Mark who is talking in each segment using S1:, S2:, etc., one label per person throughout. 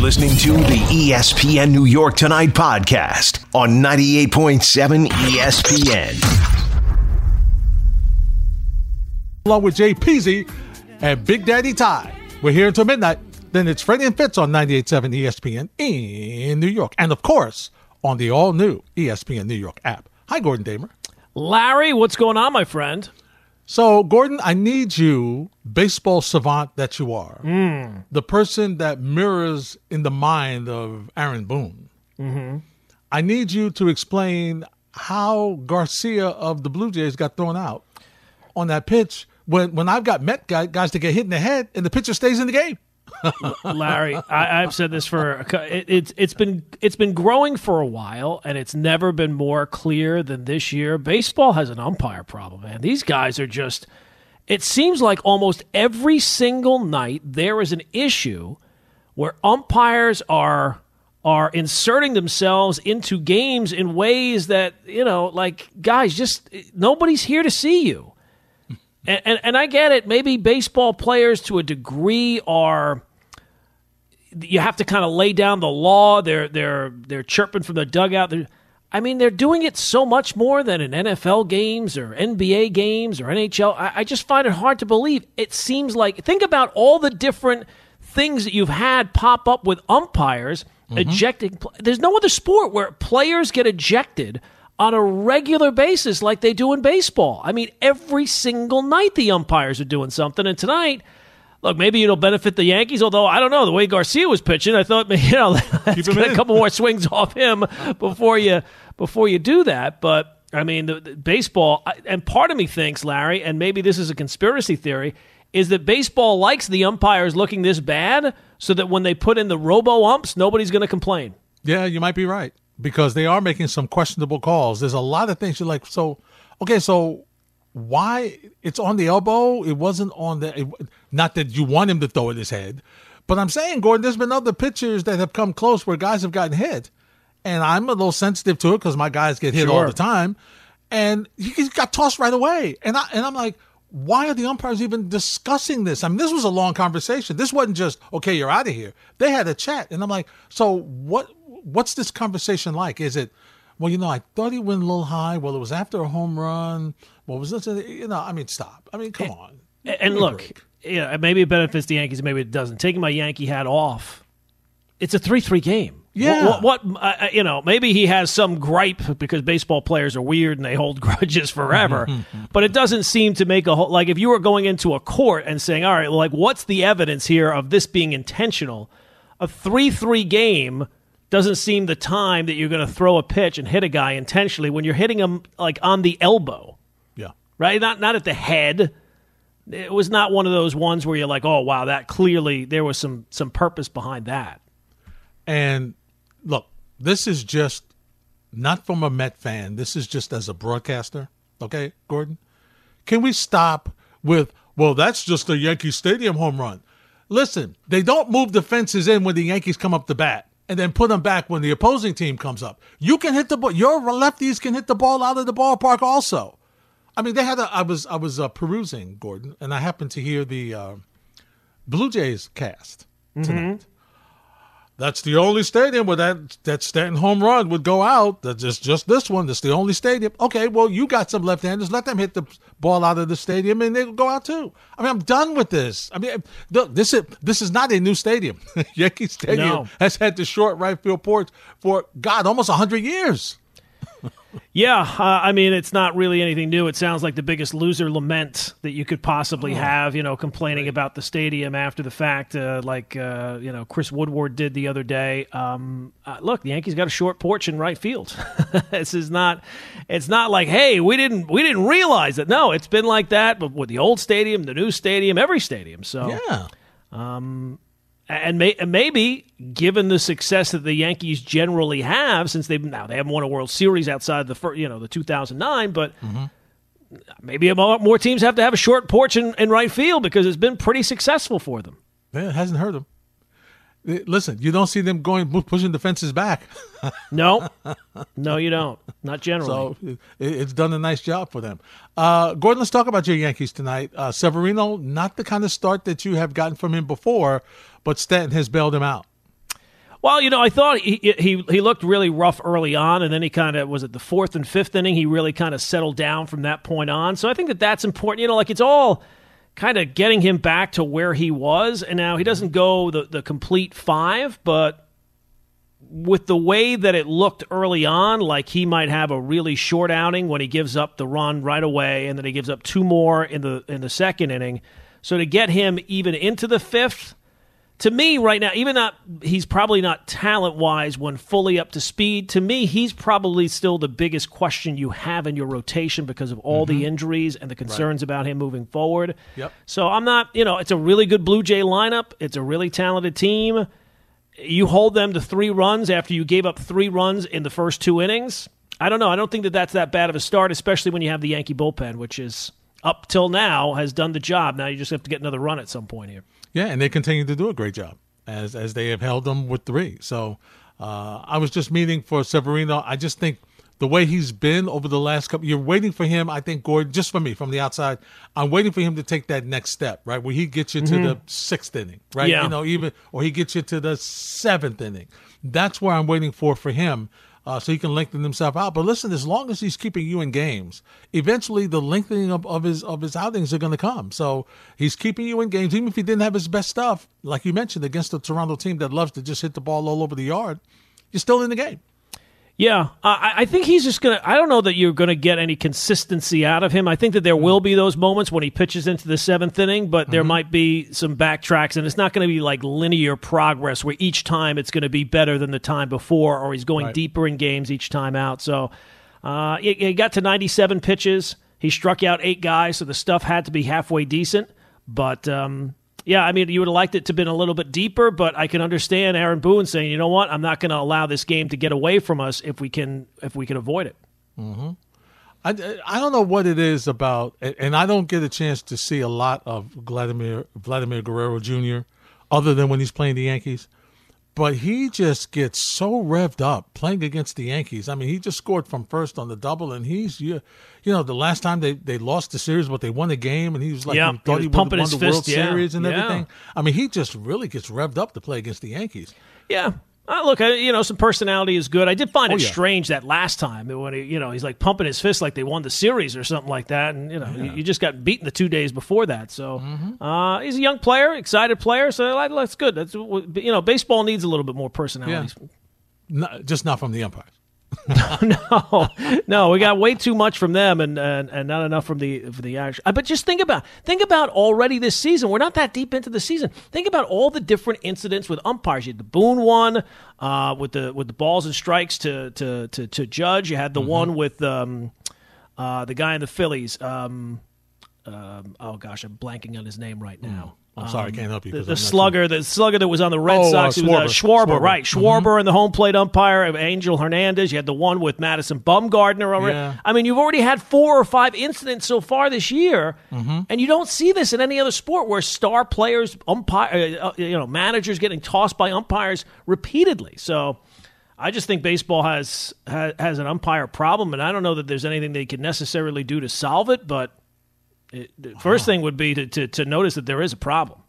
S1: listening to the ESPN New York Tonight podcast on 98.7 ESPN.
S2: Along with Jay Peasy and Big Daddy Ty. We're here until midnight. Then it's Freddie and Fitz on 98.7 ESPN in New York. And of course, on the all new ESPN New York app. Hi, Gordon Damer.
S3: Larry, what's going on, my friend?
S2: So, Gordon, I need you, baseball savant that you are,
S3: Hmm.
S2: the person that mirrors in the mind of Aaron Boone.
S3: Mm-hmm.
S2: I need you to explain how Garcia of the Blue Jays got thrown out on that pitch when, when I've got Met guy, guys to get hit in the head and the pitcher stays in the game.
S3: Larry, I, I've said this for it, it's it's been it's been growing for a while, and it's never been more clear than this year. Baseball has an umpire problem, man. These guys are just. It seems like almost every single night there is an issue where umpires are are inserting themselves into games in ways that you know, like guys, just nobody's here to see you. And, and, and I get it. Maybe baseball players, to a degree, are you have to kind of lay down the law. They're they're they're chirping from the dugout. They're, I mean, they're doing it so much more than in NFL games or NBA games or NHL. I, I just find it hard to believe. It seems like think about all the different things that you've had pop up with umpires mm-hmm. ejecting. There's no other sport where players get ejected on a regular basis like they do in baseball. I mean, every single night the umpires are doing something, and tonight. Look, maybe it'll benefit the Yankees. Although I don't know the way Garcia was pitching, I thought you know let's get a couple more swings off him before you before you do that. But I mean, the, the baseball, and part of me thinks, Larry, and maybe this is a conspiracy theory, is that baseball likes the umpires looking this bad, so that when they put in the robo umps, nobody's going to complain.
S2: Yeah, you might be right because they are making some questionable calls. There's a lot of things you're like, so okay, so why it's on the elbow? It wasn't on the. It, not that you want him to throw it his head, but I'm saying, Gordon, there's been other pitchers that have come close where guys have gotten hit, and I'm a little sensitive to it because my guys get hit all the time, and he he got tossed right away, and I and I'm like. Why are the umpires even discussing this? I mean, this was a long conversation. This wasn't just okay, you're out of here. They had a chat, and I'm like, so what? What's this conversation like? Is it, well, you know, I thought he went a little high. Well, it was after a home run. What was this? You know, I mean, stop. I mean, come on.
S3: And
S2: Give me
S3: look,
S2: break.
S3: yeah, maybe it benefits the Yankees, maybe it doesn't. Taking my Yankee hat off, it's a three-three game.
S2: Yeah.
S3: What, what, what uh, you know? Maybe he has some gripe because baseball players are weird and they hold grudges forever. but it doesn't seem to make a whole like if you were going into a court and saying, "All right, like what's the evidence here of this being intentional?" A three-three game doesn't seem the time that you're going to throw a pitch and hit a guy intentionally when you're hitting him like on the elbow
S2: Yeah.
S3: right? Not not at the head. It was not one of those ones where you're like, oh wow, that clearly there was some some purpose behind that.
S2: And look, this is just not from a Met fan. This is just as a broadcaster. Okay, Gordon? Can we stop with, well, that's just a Yankee Stadium home run? Listen, they don't move the fences in when the Yankees come up to bat and then put them back when the opposing team comes up. You can hit the ball. Your lefties can hit the ball out of the ballpark also. I mean, they had a. I was I was uh, perusing Gordon, and I happened to hear the uh, Blue Jays cast tonight. That's the only stadium where that that Stanton home run would go out. That's just just this one. That's the only stadium. Okay, well you got some left-handers. Let them hit the ball out of the stadium, and they'll go out too. I mean, I'm done with this. I mean, look, this is this is not a new stadium. Yankee Stadium
S3: No.
S2: has had the short right field porch for God almost hundred years.
S3: Yeah, uh, I mean it's not really anything new. It sounds like the biggest loser lament that you could possibly have. You know, complaining about the stadium after the fact, uh, like uh, you know Chris Woodward did the other day. Um, uh, look, the Yankees got a short porch in right field. this is not. It's not like hey, we didn't we didn't realize it. No, it's been like that, but with the old stadium, the new stadium, every stadium. So
S2: Yeah.
S3: And, may, and maybe given the success that the Yankees generally have, since they've now they haven't won a World Series outside the fir- you know the 2009, but mm-hmm. maybe a lot more teams have to have a short porch in, in right field because it's been pretty successful for them.
S2: Yeah, it hasn't hurt them. Listen, you don't see them going pushing the fences back.
S3: No, no, you don't. Not generally.
S2: So it, it's done a nice job for them. Uh, Gordon, let's talk about your Yankees tonight. Uh, Severino, not the kind of start that you have gotten from him before, but Stanton has bailed him out.
S3: Well, you know, I thought he he he looked really rough early on, and then he kind of was at the fourth and fifth inning. He really kind of settled down from that point on. So I think that that's important. You know, like it's all kind of getting him back to where he was, and now he doesn't go the the complete five, but with the way that it looked early on, like he might have a really short outing when he gives up the run right away, and then he gives up two more in the in the second inning. So to get him even into the fifth to me right now, even not he's probably not talent wise when fully up to speed. To me, he's probably still the biggest question you have in your rotation because of all mm-hmm. the injuries and the concerns right. about him moving forward.
S2: Yep.
S3: So I'm not, you know, it's a really good Blue Jay lineup. It's a really talented team. You hold them to three runs after you gave up three runs in the first two innings. I don't know. I don't think that that's that bad of a start, especially when you have the Yankee bullpen, which is up till now has done the job. Now you just have to get another run at some point here.
S2: Yeah, and they continue to do a great job as as they have held them with three. So uh, I was just meaning for Severino. I just think the way he's been over the last couple, you're waiting for him. I think Gordon, just for me from the outside, I'm waiting for him to take that next step, right, where he gets you to mm-hmm. the sixth inning, right?
S3: Yeah.
S2: You know, even or he gets you to the seventh inning. That's where I'm waiting for for him uh, so he can lengthen himself out. But listen, as long as he's keeping you in games, eventually the lengthening of, of his of his outings are going to come. So he's keeping you in games, even if he didn't have his best stuff, like you mentioned, against the Toronto team that loves to just hit the ball all over the yard. You're still in the game.
S3: Yeah, I, I think he's just gonna. I don't know that you're gonna get any consistency out of him. I think that there will be those moments when he pitches into the seventh inning, but there mm-hmm. might be some backtracks, and it's not going to be like linear progress where each time it's going to be better than the time before, or he's going right. deeper in games each time out. So uh, he, he got to 97 pitches. He struck out eight guys, so the stuff had to be halfway decent. But um, yeah, I mean, you would have liked it to have been a little bit deeper, but I can understand Aaron Boone saying, you know what, I'm not going to allow this game to get away from us if we can if we can avoid it.
S2: Mm-hmm. I, I don't know what it is about, and I don't get a chance to see a lot of Vladimir Vladimir Guerrero Jr. other than when he's playing the Yankees but he just gets so revved up playing against the Yankees. I mean, he just scored from first on the double, and he's you, you know the last time they, they lost the series, but they won a game, and he was like
S3: yeah,
S2: he thought
S3: he,
S2: he
S3: won,
S2: the
S3: fist,
S2: World
S3: yeah.
S2: Series and
S3: yeah.
S2: everything. I mean, he just really gets revved up to play against the Yankees.
S3: Yeah, uh, look, you know, some personality is good. I did find
S2: oh,
S3: it
S2: yeah.
S3: strange that last time when he, you know, he's like pumping his fist like they won the series or something like that, and you know, yeah. you just got beaten the two days before that. So mm-hmm. uh, he's a young player, excited player, so that's good. That's you know, baseball needs a little bit more personality.
S2: Yeah. No, just not from the umpires.
S3: no, no, we got way too much from them, and and, and not enough from the from the Irish. Uh, but just think about think about already this season. We're not that deep into the season. Think about all the different incidents with umpires. You had the Boone one uh, with the with the balls and strikes to to to, to judge. You had the mm-hmm. one with um, uh, the guy in the Phillies. Um, um, oh gosh, I'm blanking on his name right now.
S2: I'm sorry, I can't help you.
S3: The, the slugger, the slugger that was on the Red
S2: oh,
S3: Sox,
S2: uh,
S3: Schwarber. Was, uh, Schwarber,
S2: Schwarber,
S3: right? Schwarber mm-hmm. and the home plate umpire, of Angel Hernandez. You had the one with Madison Bumgarner.
S2: Yeah.
S3: I mean, you've already had four or five incidents so far this year,
S2: mm-hmm.
S3: and you don't see this in any other sport where star players, umpire, uh, uh, you know, managers getting tossed by umpires repeatedly. So. I just think baseball has, has has an umpire problem, and I don't know that there's anything they can necessarily do to solve it. But it, the first thing would be to, to, to notice that there is a problem.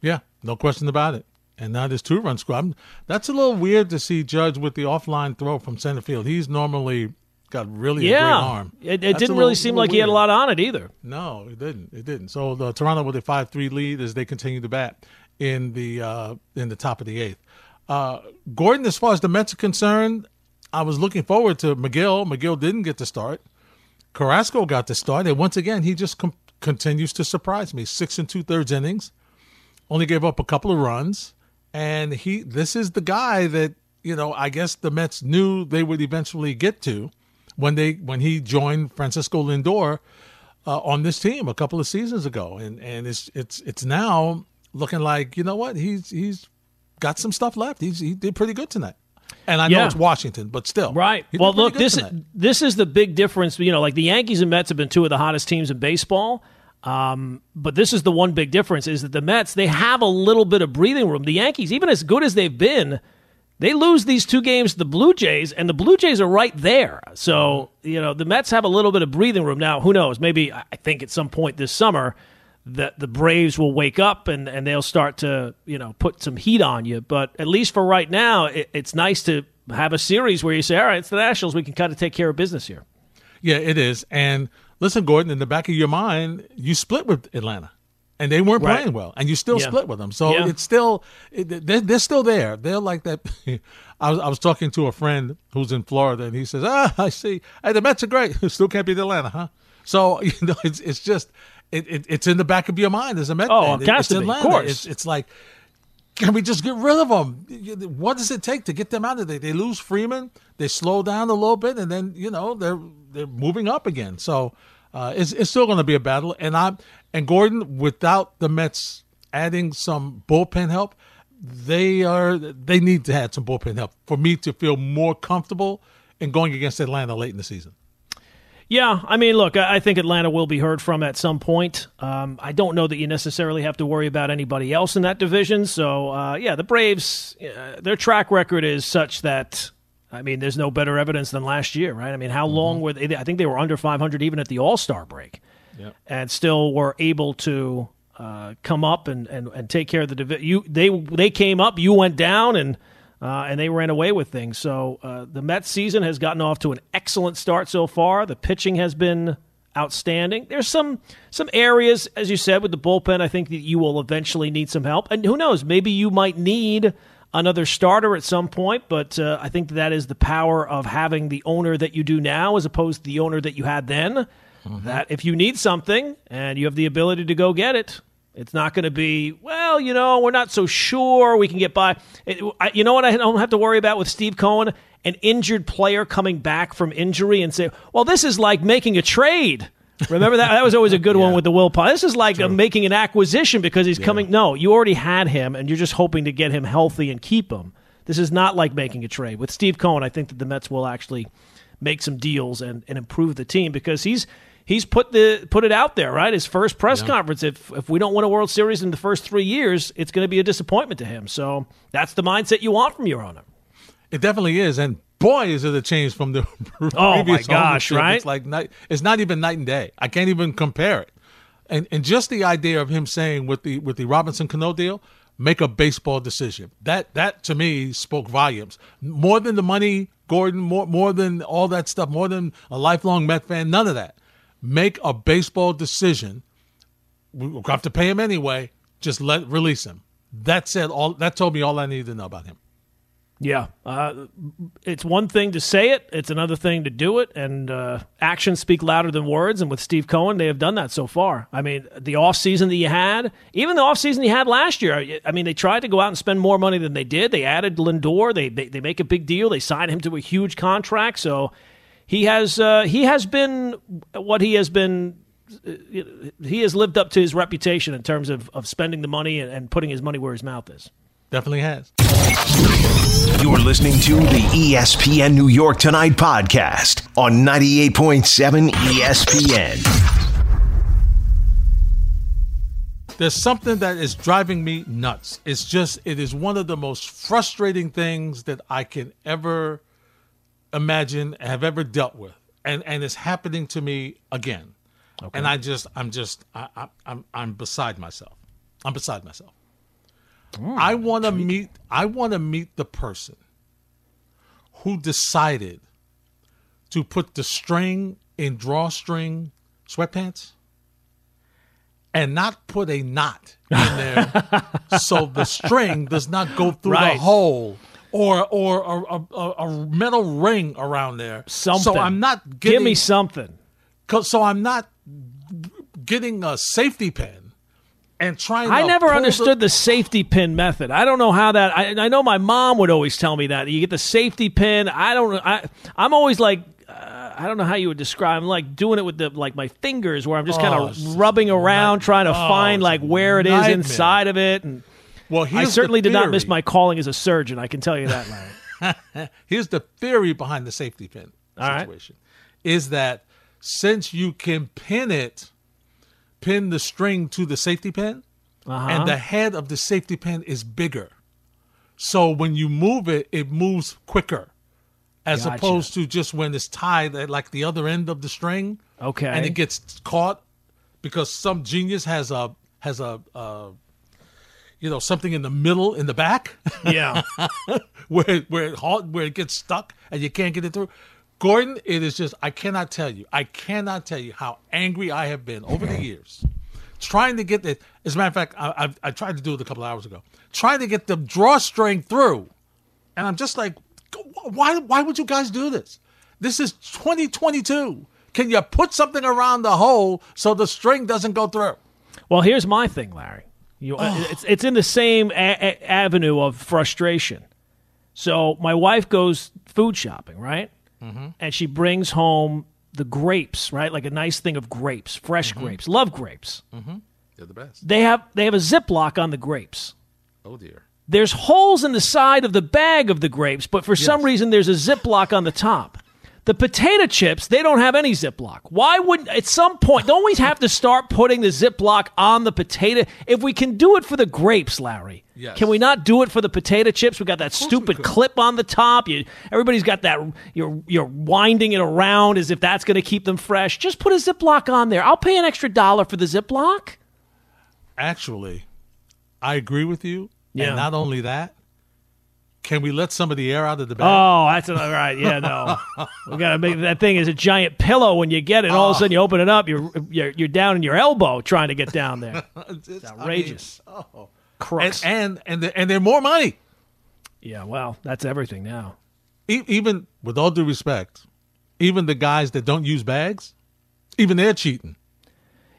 S2: Yeah, no question about it. And now this two run score. that's a little weird to see Judge with the offline throw from center field. He's normally got really
S3: yeah.
S2: a great arm.
S3: It, it didn't little, really seem like weird. he had a lot on it either.
S2: No, it didn't. It didn't. So the Toronto with a five three lead as they continue to bat in the uh, in the top of the eighth. Uh, Gordon, as far as the Mets are concerned, I was looking forward to Megill. Megill didn't get to start. Carrasco got to start, and once again, he just com- continues to surprise me. Six and two thirds innings, only gave up a couple of runs, and he this is the guy that you know I guess the Mets knew they would eventually get to when they when he joined Francisco Lindor uh, on this team a couple of seasons ago, and and it's it's it's now looking like you know what he's he's got some stuff left. He's he did pretty good tonight. And I know it's Washington, but still,
S3: right? Well, look this is, this is the big difference. You know, like the Yankees and Mets have been two of the hottest teams in baseball. Um, but this is the one big difference is that the Mets they have a little bit of breathing room. The Yankees, even as good as they've been, they lose these two games to the Blue Jays, and the Blue Jays are right there. So you know the Mets have a little bit of breathing room now. Who knows? Maybe I think at some point this summer that the Braves will wake up and, and they'll start to you know put some heat on you. But at least for right now, it, it's nice to have a series where you say, all right, it's the Nationals, we can kind of take care of business here.
S2: Yeah, it is. And listen, Gordon, in the back of your mind, you split with Atlanta. And they weren't
S3: Right.
S2: playing well, and you still
S3: Yeah.
S2: split with them. So
S3: Yeah.
S2: it's still it, they're, they're still there. They're like that. I was I was talking to a friend who's in Florida, and he says, "Ah, I see. Hey, the Mets are great. Still can't beat Atlanta, huh?" So you know, it's it's just it, it it's in the back of your mind as a Met
S3: Oh,
S2: fan.
S3: it
S2: it's
S3: to be, of course.
S2: It's, it's like can we just get rid of them? What does it take to get them out of there? They lose Freeman, they slow down a little bit, and then you know they're they're moving up again. So uh, it's it's still going to be a battle. And I'm and Gordon, without the Mets adding some bullpen help, they are they need to add some bullpen help for me to feel more comfortable in going against Atlanta late in the season.
S3: Yeah, I mean, look, I think Atlanta will be heard from at some point. Um, I don't know that you necessarily have to worry about anybody else in that division. So, uh, yeah, the Braves, uh, their track record is such that, I mean, there's no better evidence than last year, right? I mean, how long were they? I think they were under 500 even at the All Star break, and still were able to uh, come up and, and, and take care of the division. You they they came up, you went down, and uh, and they ran away with things. So uh, the Mets season has gotten off to an excellent start so far. The pitching has been outstanding. There's some some areas, as you said, with the bullpen. I think that you will eventually need some help, and who knows? Maybe you might need another starter at some point. But uh, I think that is the power of having the owner that you do now, as opposed to the owner that you had then. That if you need something and you have the ability to go get it, it's not going to be, well, you know, we're not so sure we can get by. It, I, you know what I don't have to worry about with Steve Cohen? An injured player coming back from injury and say, well, this is like making a trade. Remember that? That was always a good one with the Will Pye. This is like uh, making an acquisition because he's coming. No, you already had him and you're just hoping to get him healthy and keep him. This is not like making a trade. With Steve Cohen, I think that the Mets will actually make some deals and, and improve the team because he's he's put the put it out there, right? His first press conference. If if we don't win a World Series in the first three years, it's going to be a disappointment to him. So that's the mindset you want from your owner.
S2: It definitely is, and boy, is it a change from the
S3: Oh, my
S2: previous
S3: gosh,
S2: ownership.
S3: right?
S2: It's like night. It's not even night and day. I can't even compare it. And and just the idea of him saying with the with the Robinson Cano deal, make a baseball decision. That that to me spoke volumes. More than the money, Gordon. More more than all that stuff. More than a lifelong Met fan. None of that. Make a baseball decision. We'll have to pay him anyway. Just let release him. That said, all that told me all I needed to know about him.
S3: Yeah, uh, it's one thing to say it; it's another thing to do it. And uh, actions speak louder than words. And with Steve Cohen, they have done that so far. I mean, the off season that you had, even the off season you had last year. I mean, they tried to go out and spend more money than they did. They added Lindor. They they, they make a big deal. They sign him to a huge contract. So he has uh, he has been what he has been. uh, He has lived up to his reputation in terms of, of spending the money and, and putting his money where his mouth is.
S2: Definitely has.
S1: You're listening to the ESPN New York Tonight podcast on 98.7 ESPN.
S2: There's something that is driving me nuts. It's just, it is one of the most frustrating things that I can ever imagine, have ever dealt with. And, and it's happening to me again. And I just, I'm just, I, I, I'm, I'm beside myself. I'm beside myself. Hmm. I want to meet, I want to meet the person who decided to put the string in drawstring sweatpants and not put a knot in there so the string does not go through
S3: Right.
S2: the hole or or a, a, a- metal ring around there.
S3: Something.
S2: So I'm not getting
S3: Give me something.
S2: so I'm not getting a safety pin and trying.
S3: I never
S2: pull the-
S3: understood the safety pin method. I don't know how that. I, I know my mom would always tell me that you get the safety pin. I don't. I I'm always like. Uh, I don't know how you would describe. I'm like doing it with the like my fingers, where I'm just kind
S2: Oh,
S3: of
S2: it's
S3: rubbing around, trying to
S2: oh,
S3: find like where it is
S2: nightmare.
S3: inside of it. And
S2: Well,
S3: I certainly did not miss my calling as a surgeon. I can tell you that, Larry.
S2: Here's the theory behind the safety pin
S3: right.
S2: situation: is that since you can pin it, pin the string to the safety pin,
S3: Uh-huh.
S2: and the head of the safety pin is bigger, so when you move it, it moves quicker, as
S3: Gotcha.
S2: opposed to just when it's tied at like the other end of the string,
S3: Okay.
S2: and it gets caught because some genius has a has a uh, you know something in the middle in the back
S3: Yeah.
S2: where it, where it halt, where it gets stuck and you can't get it through. Gordon, it is just I cannot tell you. I cannot tell you how angry I have been over the years trying to get it. As a matter of fact, I, I, I tried to do it a couple hours ago, trying to get the drawstring through, and I'm just like, why? Why would you guys do this? This is 2022. Can you put something around the hole so the string doesn't go through?
S3: Well, here's my thing, Larry. You,
S2: Oh.
S3: it's it's in the same a- a- avenue of frustration. So my wife goes food shopping, right?
S2: Mm-hmm.
S3: And she brings home the grapes, right? Like a nice thing of grapes, fresh
S2: Mm-hmm.
S3: grapes. Love grapes.
S2: They're the best.
S3: They have they have a Ziploc on the grapes.
S2: Oh dear.
S3: There's holes in the side of the bag of the grapes, but for some reason there's a Ziploc on the top. The potato chips, they don't have any Ziploc. Why wouldn't at some point don't we have to start putting the Ziploc on the potato? If we can do it for the grapes, Larry,
S2: Yes.
S3: can we not do it for the potato chips? We got that stupid clip on the top. You, everybody's got that. You're you're winding it around as if that's going to keep them fresh. Just put a Ziploc on there. I'll pay an extra dollar for the Ziploc.
S2: Actually, I agree with you.
S3: Yeah.
S2: And not only that, can we let some of the air out of the bag?
S3: Oh, that's all right. Yeah, no, we gotta make that thing is a giant pillow when you get it. All of a sudden, you open it up, you're you're, you're down in your elbow trying to get down there.
S2: it's
S3: outrageous.
S2: I mean, oh.
S3: Crooks.
S2: And and and they're, and they're more money.
S3: yeah, well, that's everything now.
S2: E- even with all due respect, even the guys that don't use bags, even they're cheating.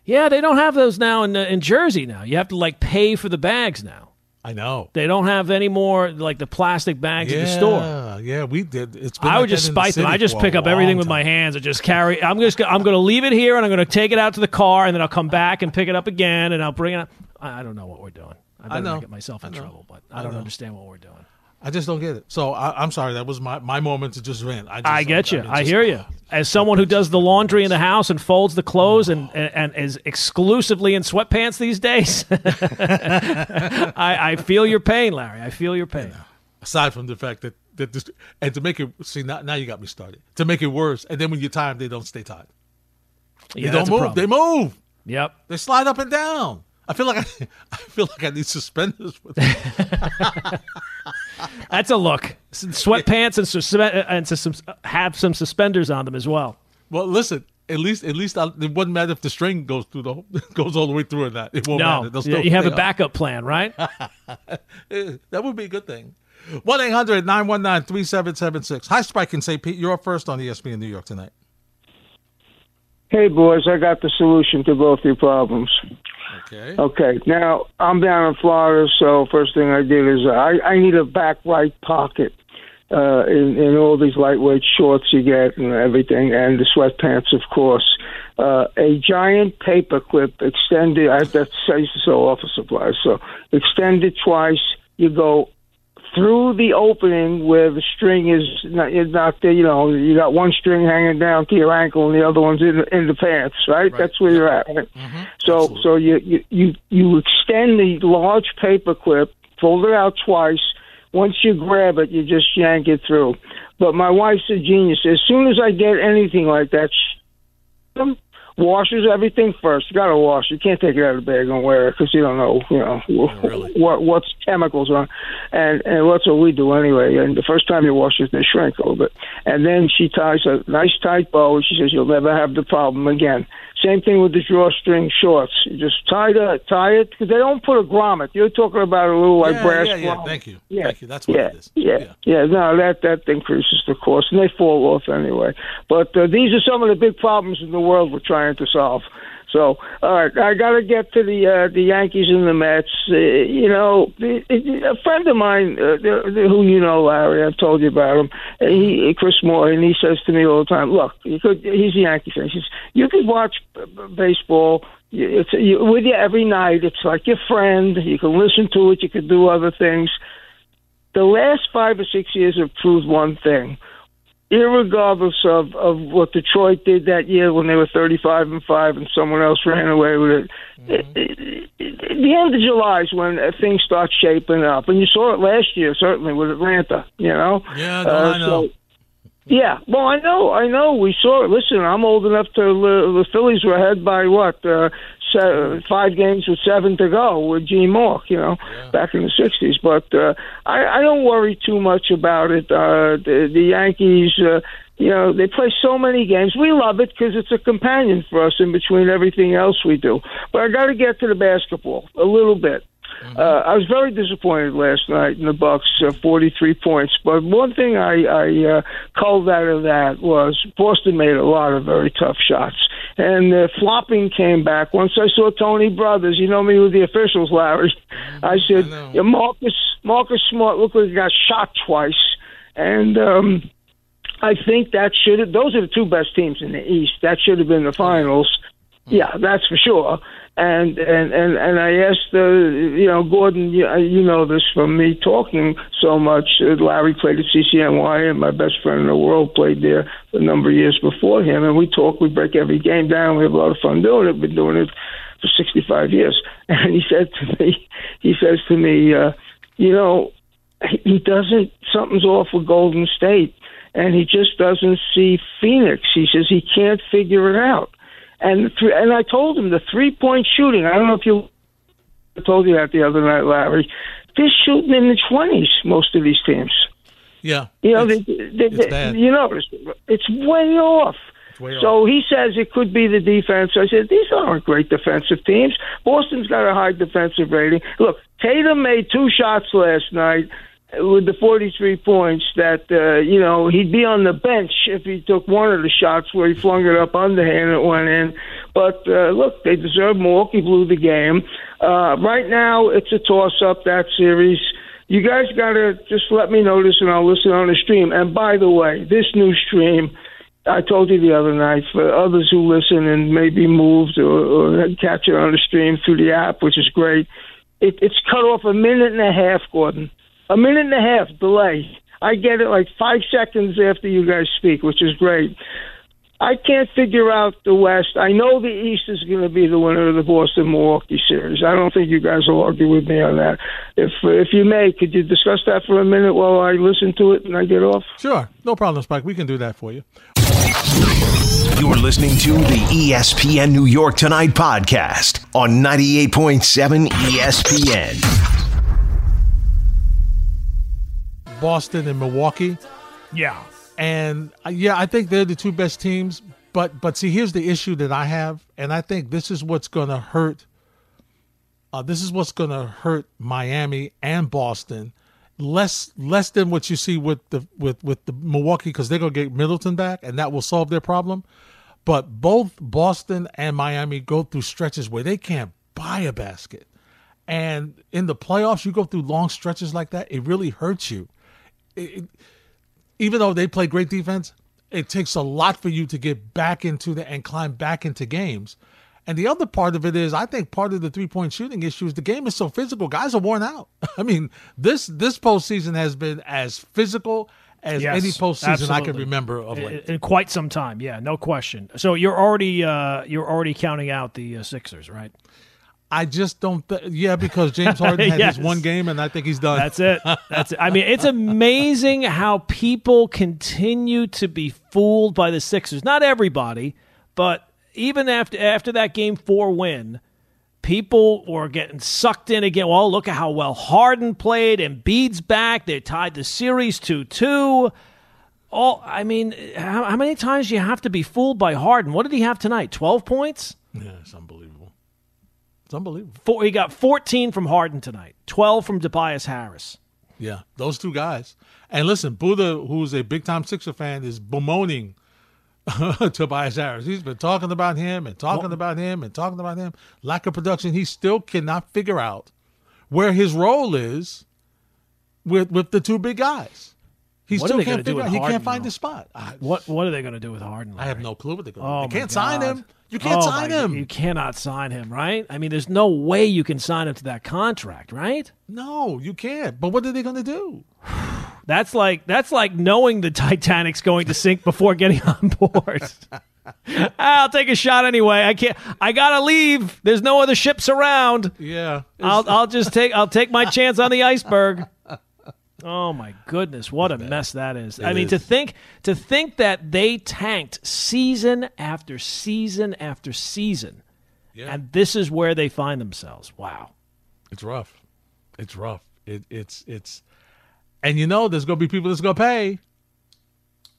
S3: Yeah, they don't have those now in uh, in Jersey. Now you have to like pay for the bags now.
S2: I know.
S3: They don't have any more like the plastic bags
S2: yeah,
S3: at the store.
S2: yeah, we did. It's been
S3: I
S2: like
S3: would just
S2: that the
S3: spite them. I just pick up everything
S2: long
S3: with my hands and just carry. I'm just. I'm going to leave it here and I'm going to take it out to the car and then I'll come back and pick it up again and I'll bring it. Up. I I don't know what we're doing. I better
S2: know.
S3: not get myself in
S2: I
S3: trouble, but I, don't understand what we're doing.
S2: I just don't get it. So I, I'm sorry. That was my, my moment to just rant. I, just,
S3: I get you.
S2: mean,
S3: I
S2: just-
S3: hear you. As someone who does the laundry in the house and folds the clothes and, and, and is exclusively in sweatpants these days, I, I feel your pain, Larry. I feel your pain.
S2: Aside from the fact that that this, and to make it see now, now you got me started. To make it worse, and then when you tie them, they don't stay tied. They don't move. They move.
S3: Yep.
S2: They slide up and down. I feel like I, I feel like I need suspenders with me.
S3: That's a look. Sweatpants and, suspe- and sus- have some suspenders on them as well.
S2: Well, listen. At least, at least I, it wouldn't matter if the string goes through the whole- goes all the way through or not. It won't
S3: No,
S2: matter. They'll
S3: you
S2: still
S3: you have a
S2: stay up.
S3: backup plan, right?
S2: Eh, That would be a good thing. 1 800 919 3776. Hi, Spike and St. Pete. You're up first on ESPN New York tonight.
S4: Hey, boys, I got the solution to both your problems.
S2: Okay.
S4: Okay, now I'm down in Florida, so first thing I did is I, I need a back right pocket uh, in, in all these lightweight shorts you get and everything, and the sweatpants, of course. Uh, a giant paper clip extended. I, that's sell office supplies, so extended twice. You go through the opening where the string is not, is not there. You know, you got one string hanging down to your ankle, and the other one's in the, in the pants. Right? That's where you're at. Right? Mm-hmm. So, so you, you you you extend the large paper clip, fold it out twice. Once you grab it, you just yank it through. But my wife's a genius. As soon as I get anything like that, she washes everything first. You got to wash. You can't take it out of the bag and wear it because you don't know, you know, what what's chemicals on, and and that's what we do anyway. And the first time you wash it, they shrink a little bit. And then she ties a nice tight bow. and She says you'll never have the problem again. Same thing with the drawstring shorts. You just tie it, tie it because they don't put a grommet. You're talking about a little like
S2: yeah,
S4: brass
S2: yeah, yeah.
S4: grommet.
S2: Thank you.
S4: Yeah.
S2: Thank you. That's what
S4: yeah,
S2: it is.
S4: Yeah, yeah, No, that that increases the cost, and they fall off anyway. But uh, these are some of the big problems in the world we're trying to solve. So, all right, I got to get to the uh, the Yankees and the Mets. Uh, you know, it, it, a friend of mine, uh, who you know, Larry, I've told you about him. uh, He, Chris Moore, and he says to me all the time, "Look, you could." He's a Yankee fan. He says, "You could watch baseball." It's you, with you every night. It's like your friend. You can listen to it. You can do other things the last five or six years have proved one thing. Irregardless of, of what Detroit did that year when they were 35 and 5 and someone else ran away with it, it, it, it the end of July is when uh, things start shaping up. And you saw it last year, certainly, with Atlanta, you know?
S2: Yeah, no,
S4: Uh,
S2: I know.
S4: so- Yeah, well, I know, I know. We saw it. Listen, I'm old enough to. Uh, the Phillies were ahead by what uh, se- five games with seven to go with Gene Mauch, you know, yeah. back in the '60s. But uh, I, I don't worry too much about it. Uh, the, the Yankees, uh, you know, they play so many games. We love it because it's a companion for us in between everything else we do. But I got to get to the basketball a little bit. Mm-hmm. Uh, I was very disappointed last night in the Bucks, uh, 43 points. But one thing I, I uh, called out of that was Boston made a lot of very tough shots, and the flopping came back. Once I saw Tony Brothers, you know me with the officials, Larry. Mm-hmm. I said, I yeah, Marcus Marcus Smart looked like he got shot twice, and. um I think that should have. Those are the two best teams in the East. That should have been the finals. Yeah, that's for sure and and and and I asked, uh, you know, Gordon, you, you know this from me talking so much. Uh, Larry played at CCNY, and my best friend in the world played there a number of years before him. And we talk, we break every game down. We have a lot of fun doing it. Been doing it for 65 years. And he said to me, he says to me, uh, you know, he doesn't. Something's off with Golden State, and he just doesn't see Phoenix. He says he can't figure it out. And th- and I told him the three point shooting. I don't know if you I told you that the other night, Larry. They're shooting in the twenties. Most of these teams.
S2: Yeah,
S4: you know, they, they, they, you know, it's way off. Way so off. he says it could be the defense. I said these aren't great defensive teams. Boston's got a high defensive rating. Look, Tatum made two shots last night with the 43 points that uh, you know he'd be on the bench if he took one of the shots where he flung it up underhand and it went in. But uh, look, they deserve more. He blew the game. Uh, right now, it's a toss-up that series. You guys got to just let me know this, and I'll listen on the stream. And by the way, this new stream. I told you the other night for others who listen and may be moved or, or catch it on the stream through the app, which is great. It, it's cut off a minute and a half, Gordon a minute and a half delay. I get it like five seconds after you guys speak, which is great. I can't figure out the West. I know the East is going to be the winner of the Boston Milwaukee series. I don't think you guys will argue with me on that. If if you may, could you discuss that for a minute while I listen to it and I get off?
S2: Sure, no problem, Spike. We can do that for you.
S1: You're listening to the ESPN New York Tonight podcast on 98.7 ESPN.
S2: Boston and Milwaukee.
S3: Yeah.
S2: And uh, yeah, I think they're the two best teams. But but see, here's the issue that I have, and I think this is what's going to hurt. Uh, this is what's going to hurt Miami and Boston, less less than what you see with the with with the Milwaukee because they're going to get Middleton back, and that will solve their problem. But both Boston and Miami go through stretches where they can't buy a basket, and in the playoffs, you go through long stretches like that. It really hurts you it, even though they play great defense, it takes a lot for you to get back into the and climb back into games. And the other part of it is, I think part of the three point shooting issue is the game is so physical. Guys are worn out. I mean, this this postseason has been as physical as yes, any postseason absolutely. I can remember of late.
S3: In, in, quite some time, yeah, no question. So you're already uh, you're already counting out the uh, Sixers, right?
S2: I just don't. Th- yeah, because James Harden had yes. his one game, and I think he's done.
S3: That's it. That's it. I mean, it's amazing how people continue to be fooled by the Sixers. Not everybody, but even after after that Game Four win, people were getting sucked in again. Well, look at how well Harden played, and Embiid's back. They tied the series two two. All I mean, how, how many times do you have to be fooled by Harden? What did he have tonight? Twelve points.
S2: Yeah, it's unbelievable. It's unbelievable.
S3: Four, he got 14 from Harden tonight, 12 from Tobias Harris.
S2: Yeah, those two guys. And listen, Buddha, who's a big time Sixer fan, is bemoaning Tobias Harris. He's been talking about him and talking well, about him and talking about him. Lack of production. He still cannot figure out where his role is with with the two big guys. He what still can't figure out. He can't find the spot.
S3: what What are they going to do with Harden?
S2: Larry? I have no clue what they're going to oh do. They can't sign him. You can't oh sign him.
S3: You cannot sign him, right? I mean, there's no way you can sign him to that contract, right?
S2: No, you can't. But what are they going to do?
S3: that's like that's like knowing the Titanic's going to sink before getting on board. I'll take a shot anyway. I can't. I gotta leave. There's no other ships around.
S2: Yeah,
S3: I'll I'll just take I'll take my chance on the iceberg. Oh my goodness, what a mess that is. I mean,
S2: is.
S3: to think to think that they tanked season after season after season,
S2: Yeah.
S3: and this is where they find themselves. Wow.
S2: It's rough. It's rough. It, it's it's, and you know, there's gonna be people that's gonna pay.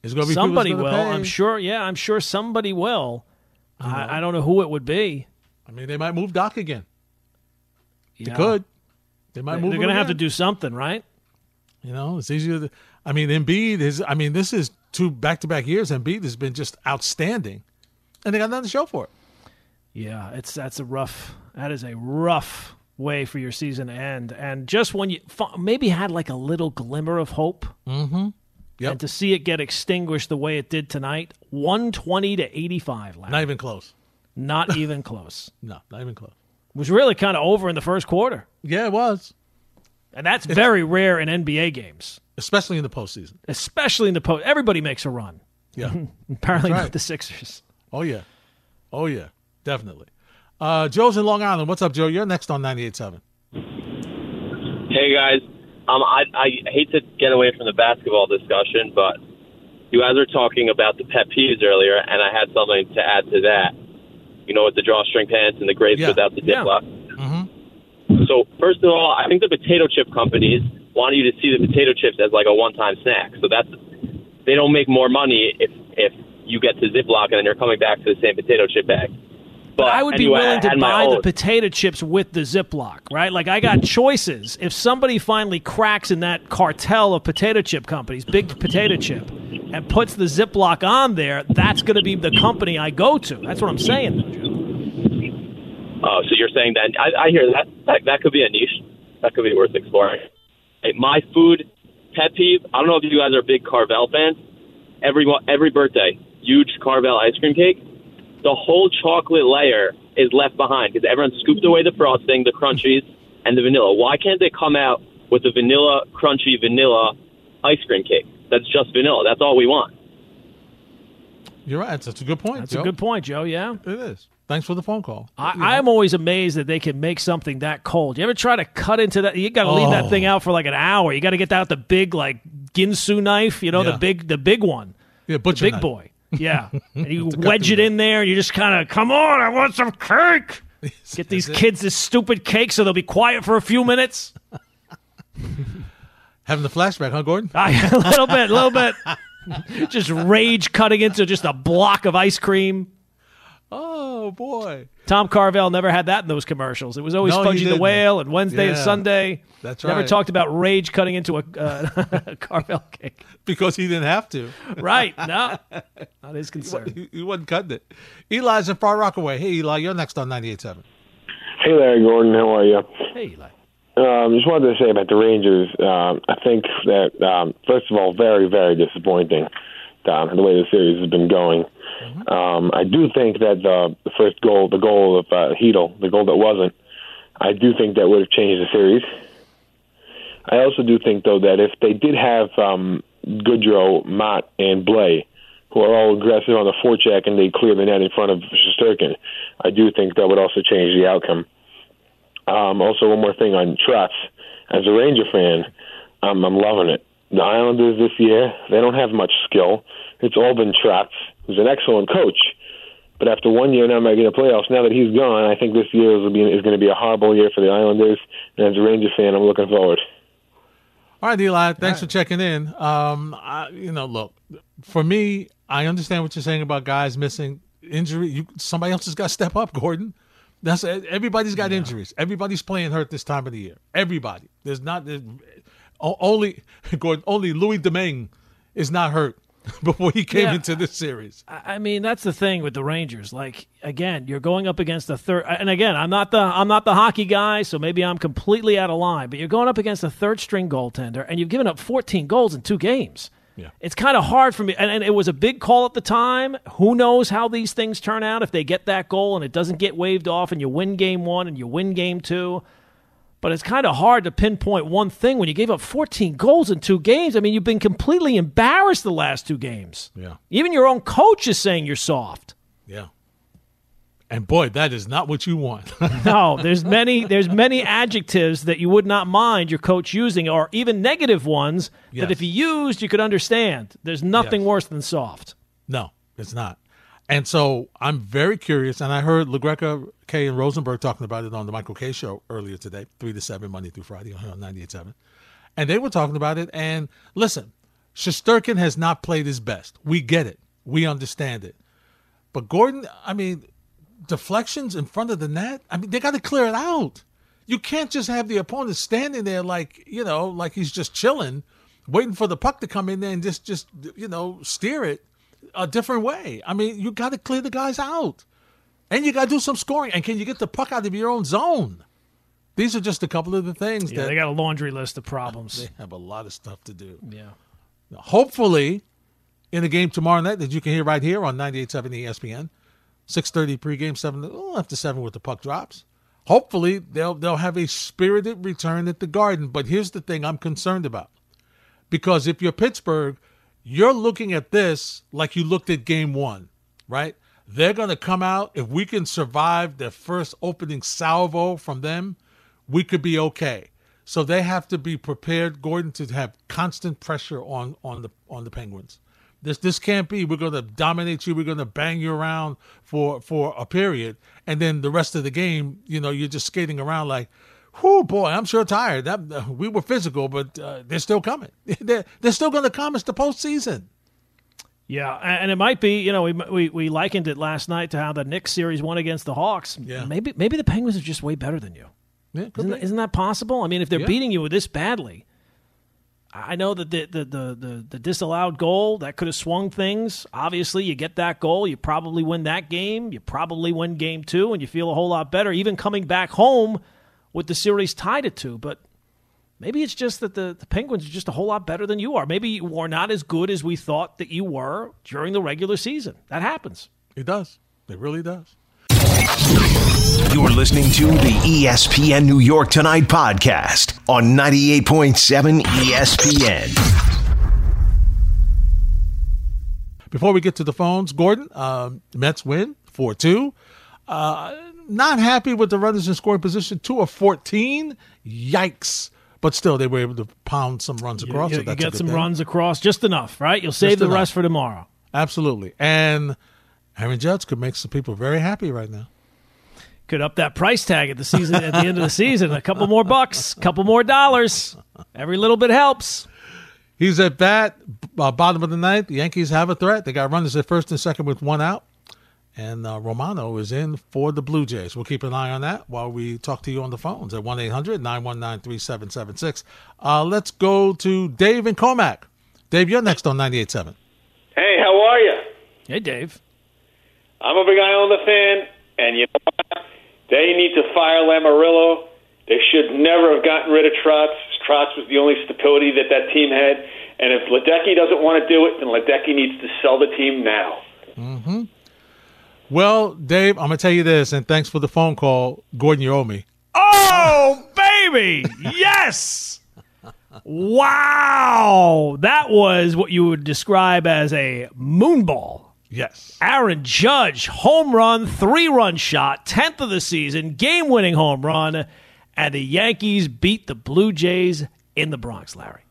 S2: There's gonna be people
S3: Somebody will.
S2: pay.
S3: I'm sure. Yeah, I'm sure somebody will. I, I don't know who it would be.
S2: I mean, they might move Doc again. They could. They might move.
S3: They're going
S2: him
S3: to have to do something, right?
S2: You know, it's easier. To, I mean, Embiid is. I mean, this is two back-to-back years. Embiid has been just outstanding, and they got nothing to show for it.
S3: Yeah, it's that's a rough. That is a rough way for your season to end. And just when you maybe had like a little glimmer of hope, mm-hmm.
S2: Yep.
S3: and to see it get extinguished the way it did tonight, one twenty to eighty five.
S2: Not even close.
S3: Not even close.
S2: No, not even close.
S3: It was really kind of over in the first quarter,
S2: Yeah, it was,
S3: and that's very rare in NBA games,
S2: especially in the postseason.
S3: especially in the post. Everybody makes a run.
S2: Yeah.
S3: Apparently
S2: That's right.
S3: not the Sixers.
S2: oh yeah. Oh yeah. Definitely. Uh, Joe's in Long Island. What's up, Joe? You're next on 98.7.
S5: Hey guys, um, I, I hate to get away from the basketball discussion, but you guys were talking about the pet peeves earlier, and I had something to add to that. You know, with the drawstring pants and the grapes
S2: Yeah.
S5: without the
S3: Yeah.
S5: So first of all, I think the potato chip companies want you to see the potato chips as like a one-time snack. So that's they don't make more money if if you get to Ziploc and then you're coming back to the same potato chip bag. But
S3: I would
S5: anyway,
S3: be willing to buy the potato chips with the Ziploc, right? Like I got choices. If somebody finally cracks in that cartel of potato chip companies, big potato chip, and puts the Ziploc on there, that's going to be the company I go to. That's what I'm saying. though, Joe.
S5: Oh, so you're saying that? I, I hear that. that. That could be a niche. That could be worth exploring. Hey, my food pet peeve. I don't know if you guys are big Carvel fans. Every every birthday, huge Carvel ice cream cake. The whole chocolate layer is left behind because everyone scooped away the frosting, the crunchies, and the vanilla. Why can't they come out with a vanilla crunchy vanilla ice cream cake? That's just vanilla. That's all we want.
S2: You're right. That's, that's a good point,
S3: That's
S2: Joe.
S3: a good point, Joe. Yeah.
S2: It is. Thanks for the phone call.
S3: I, I'm always amazed that they can make something that cold. You ever try to cut into that? You got to leave that
S2: Oh.
S3: thing out for like an hour. You got to get out the big like Ginsu knife, you know,
S2: Yeah.
S3: the big the big one.
S2: Yeah, butcher
S3: big
S2: knife.
S3: boy. Yeah, and you wedge it in there, and you just kind of come on. I want some cake. Get these kids this stupid cake so they'll be quiet for a few minutes.
S2: Having the flashback, huh, Gordon?
S3: I, a little bit, a little bit. just rage cutting into just a block of ice cream.
S2: Oh boy,
S3: Tom Carvel never had that in those commercials. It was always
S2: No,
S3: Fudgie the. Whale and Wednesday and Sunday.
S2: That's right.
S3: Never talked about rage cutting into a uh, Carvel cake.
S2: because he didn't have to.
S3: Right? No, not his concern.
S2: he, he wasn't cutting it. Eli's in Far Rockaway. Hey, Eli, you're next on 98.7.
S6: Hey Larry Gordon. How are you?
S3: Hey, Eli.
S6: Um, just wanted to say about the Rangers. Um, I think that um, first of all, very, very disappointing. Um, the way the series has been going. Um, I do think that the, the first goal, the goal of uh, Heedle, the goal that wasn't, I do think that would have changed the series. I also do think, though, that if they did have um, Goodrow, Motte, and Blay, who are all aggressive on the forecheck and they clear the net in front of Shesterkin, I do think that would also change the outcome. Um, also, one more thing on Trotz. As a Ranger fan, um, I'm loving it. The Islanders this year, they don't have much skill. It's all been Trotz, who's an excellent coach. But after one year now making the playoffs, now that he's gone, I think this year is, is going to be a horrible year for the Islanders. And as a Ranger fan, I'm looking forward.
S2: All right, Eli, thanks for checking in. Um, I, you know, look, for me, I understand what you're saying about guys missing injury. You, somebody else has got to step up, Gordon. That's everybody's got injuries. Everybody's playing hurt this time of the year. Everybody. There's not there's, o- only Gordon. Only Louis Domingue is not hurt before he came
S3: Yeah.
S2: into this series.
S3: I mean, that's the thing with the Rangers. Like again, you're going up against a third. And again, I'm not the I'm not the hockey guy, so maybe I'm completely out of line. But you're going up against a third string goaltender, and you've given up 14 goals in two games.
S2: Yeah.
S3: It's kind of hard for me, and, and it was a big call at the time. Who knows how these things turn out if they get that goal and it doesn't get waved off, and you win game one and you win game two. But it's kind of hard to pinpoint one thing when you gave up 14 goals in two games. I mean, you've been completely embarrassed the last two games.
S2: Yeah,
S3: Even your own coach is saying you're soft.
S2: yeah. And boy, that is not what you want.
S3: no, there's many there's many adjectives that you would not mind your coach using, or even negative ones
S2: Yes.
S3: that if he used, you could understand. There's nothing
S2: Yes.
S3: worse than soft.
S2: No, it's not. And so I'm very curious, and I heard LaGreca, Kay, and Rosenberg talking about it on the Michael Kay show earlier today, 3 to 7, Monday through Friday uh, on 98.7. And they were talking about it. And listen, Shesterkin has not played his best. We get it. We understand it. But Gordon, I mean, deflections in front of the net, I mean, they got to clear it out. You can't just have the opponent standing there like, you know, like he's just chilling, waiting for the puck to come in there and just, just you know, steer it a different way. I mean, you got to clear the guys out. And you got to do some scoring. And can you get the puck out of your own zone? These are just a couple of the things
S3: Yeah,
S2: that
S3: they got a laundry list of problems.
S2: they have a lot of stuff to do.
S3: Yeah.
S2: Hopefully, in the game tomorrow night that you can hear right here on 98.7 ESPN, 6.30 pregame, 7 oh, after 7 with the puck drops. Hopefully, they'll they'll have a spirited return at the Garden. But here's the thing I'm concerned about. Because if you're Pittsburgh, you're looking at this like you looked at game one, right? They're going to come out. If we can survive their first opening salvo from them, we could be okay. So they have to be prepared, Gordon, to have constant pressure on on the on the Penguins. This this can't be. We're going to dominate you. We're going to bang you around for for a period, and then the rest of the game, you know, you're just skating around like, whoo, boy, I'm sure tired. That uh, we were physical, but uh, they're still coming. they're they're still going to come. It's the postseason.
S3: Yeah, and it might be, you know, we, we we likened it last night to how the Knicks series won against the Hawks.
S2: Yeah.
S3: Maybe maybe the Penguins are just way better than you.
S2: Yeah,
S3: Isn't that, isn't that possible? I mean, if they're
S2: Yeah.
S3: beating you this badly, I know that the the, the the the disallowed goal that could have swung things. Obviously, you get that goal, you probably win that game. You probably win game two, and you feel a whole lot better. Even coming back home with the series tied at two, but. Maybe it's just that the, the Penguins are just a whole lot better than you are. Maybe you are not as good as we thought that you were during the regular season. That happens.
S2: It does. It really does.
S1: You're listening to the ESPN New York Tonight podcast on 98.7 ESPN.
S2: Before we get to the phones, Gordon, um, Mets win 4 2. Uh, not happy with the runners in scoring position, 2 of 14. Yikes. But still, they were able to pound some runs across.
S3: you
S2: so
S3: you
S2: that's a
S3: get some
S2: thing.
S3: runs across, just enough, right? You'll save
S2: Just
S3: the
S2: enough.
S3: rest for tomorrow.
S2: Absolutely. And Aaron Judge could make some people very happy right now.
S3: could up that price tag at the season at the end of the season. A couple more bucks, a couple more dollars. Every little bit helps.
S2: He's at bat, uh, bottom of the ninth. The Yankees have a threat. They got runners at first and second with one out. And uh, Romano is in for the Blue Jays. We'll keep an eye on that while we talk to you on the phones at 1 800 919 3776. Uh, Let's go to Dave and Commack. Dave, you're next on 98.7.
S7: Hey, how are you?
S3: Hey, Dave.
S7: I'm a big Islander fan, and you know what? They need to fire Lamoriello. They should never have gotten rid of Trotz. Trotz was the only stability that that team had. And if Ledecky doesn't want to do it, then Ledecky needs to sell the team now.
S2: Well, Dave, I'm going to tell you this, and thanks for the phone call. Gordon, you owe me.
S3: Oh, baby. Yes. Wow. That was what you would describe as a moonball.
S2: Yes.
S3: Aaron Judge, home run, three run shot, 10th of the season, game winning home run. And the Yankees beat the Blue Jays in the Bronx, Larry.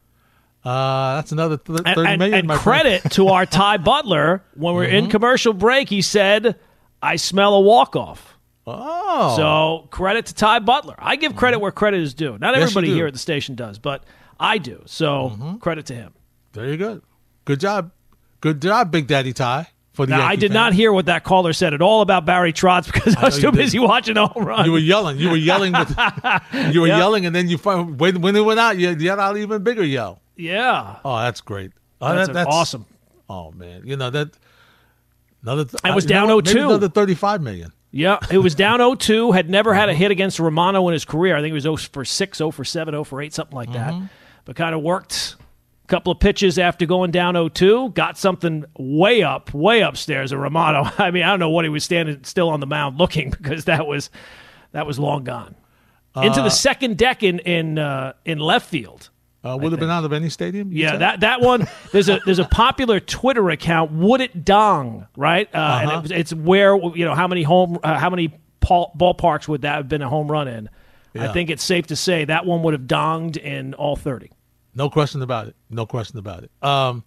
S2: Uh, that's another th-
S3: And,
S2: 30
S3: and-
S2: million,
S3: and
S2: my. Mm-hmm.
S3: credit to our Ty Butler. When we're in commercial break, he said, I smell a walk off.
S2: Oh.
S3: So credit to Ty Butler. I give credit mm-hmm. where credit is due. Not
S2: Yes,
S3: everybody
S2: do.
S3: here at the station does, but I do. So mm-hmm. credit to him.
S2: Very good. Good job. Good job, Big Daddy Ty. For the
S3: Now, I did
S2: fans.
S3: not hear what that caller said at all about Barry Trotz because I was too
S2: you
S3: busy watching the home run.
S2: You were yelling. You were yelling. With, you were
S3: Yep.
S2: yelling, and then you find, when when it went out, you yelled out even bigger yell.
S3: yeah.
S2: Oh, that's great. Oh,
S3: That's,
S2: that-
S3: awesome.
S2: Oh man, you know that. Another.
S3: I uh, was
S2: you know
S3: down
S2: what? Maybe
S3: 0-2.
S2: Another thirty-five million.
S3: Yeah, it was down 0-2, had never had a hit against Romano in his career. I think it was 0 for 6, 0 for 7, 0 for 8, something like that. Mm-hmm. But kind of worked a couple of pitches after going down 0-2, got something way up, way upstairs of Romano. I mean, I don't know what he was standing still on the mound looking because that was that was long gone. Into the uh, second deck in in uh, in left field.
S2: Uh, would have been out of any stadium.
S3: Yeah,
S2: said?
S3: that that one. There's a there's a popular Twitter account. Would it dong right? Uh,
S2: Uh-huh.
S3: And it, it's where you know how many home uh, how many ball, ballparks would that have been a home run in? I think it's safe to say that one would have donged in all thirty.
S2: No question about it. No question about it. Um,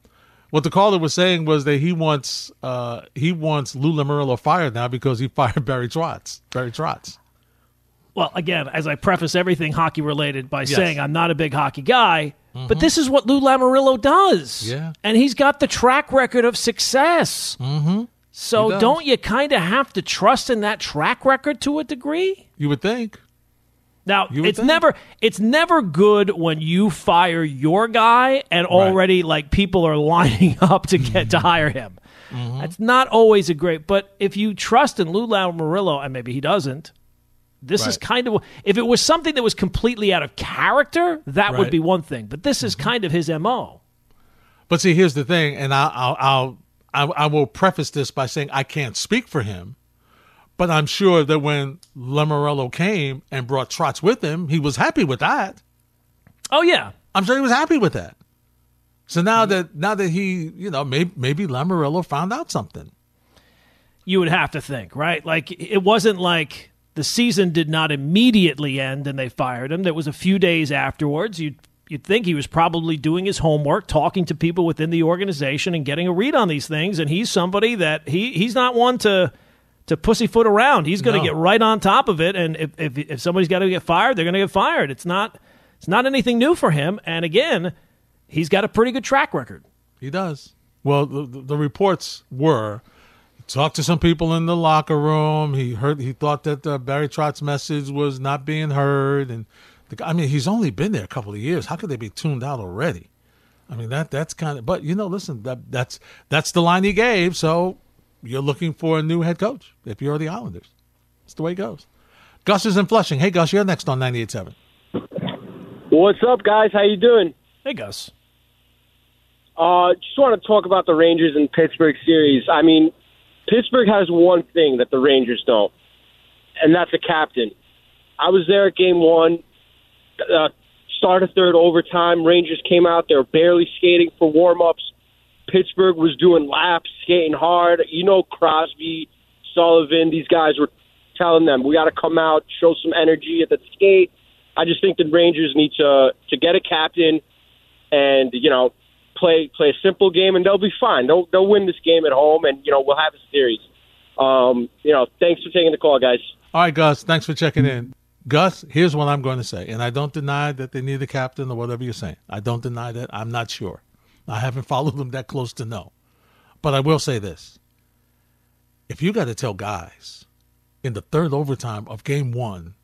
S2: what the caller was saying was that he wants uh, he wants Lou Lamoriello fired now because he fired Barry Trotz. Barry Trotz.
S3: Well, again, as I preface everything hockey related by
S2: Yes. Mm-hmm.
S3: saying I'm not a big hockey guy, but this is what Lou Lamoriello does.
S2: Yeah.
S3: and he's got the track record of success. Mm-hmm. So don't you kind of have to trust in that track record to a degree?
S2: You would think.
S3: Now it's
S2: think.
S3: never it's never good when you fire your guy and already like people are lining up to get to hire him.
S2: Mm-hmm.
S3: That's not always a great. But if you trust in Lou Lamoriello, and maybe he doesn't, this is kind of if it was something that was completely out of character, that would
S2: Right. Mm-hmm.
S3: be one thing. But this is kind of his mo.
S2: But see, here's the thing, and I'll, I'll, I'll I, I will preface this by saying I can't speak for him, but I'm sure that when Lamoriello came and brought Trotz with him, he was happy with that.
S3: Oh yeah,
S2: I'm sure he was happy with that. So now that now that he, you know, maybe maybe Lamoriello found out something.
S3: you would have to think, right? Like it wasn't like the season did not immediately end and they fired him. There was a few days afterwards. You'd you'd think he was probably doing his homework, talking to people within the organization and getting a read on these things. And he's somebody that he he's not one to to pussyfoot around. He's going to
S2: No.
S3: get right on top of it. And if if, if somebody's got to get fired, they're going to get fired. It's not it's not anything new for him. And again, he's got a pretty good track record.
S2: He does. Well, the, the reports were talked to some people in the locker room. He heard he thought that uh, Barry Trotz's message was not being heard, and the, guy- I mean he's only been there a couple of years. How could they be tuned out already? I mean that that's kind of. But you know, listen, that that's that's the line he gave. So you're looking for a new head coach if you're the Islanders. It's the way it goes. Gus is in Flushing. Hey Gus, you're next on 98.7.
S8: What's up, guys? How you doing?
S3: Hey Gus.
S8: Uh, just want to talk about the Rangers and Pittsburgh series. I mean, Pittsburgh has one thing that the Rangers don't, and that's a captain. I was there at game one, uh, start of third overtime. Rangers came out. They were barely skating for warm ups. Pittsburgh was doing laps, skating hard. You know, Crosby, Sullivan, these guys were telling them, we got to come out, show some energy at the skate. I just think the Rangers need to to get a captain and you know play play a simple game and they'll be fine. They'll they'll win this game at home and you know we'll have a series. Um, you know, thanks for taking the call, guys.
S2: All right, Gus, thanks for checking in. Gus, here's what I'm going to say, and I don't deny that they need a captain or whatever you're saying. I don't deny that. I'm not sure. I haven't followed them that close to know. But I will say this. If you got to tell guys in the third overtime of game one,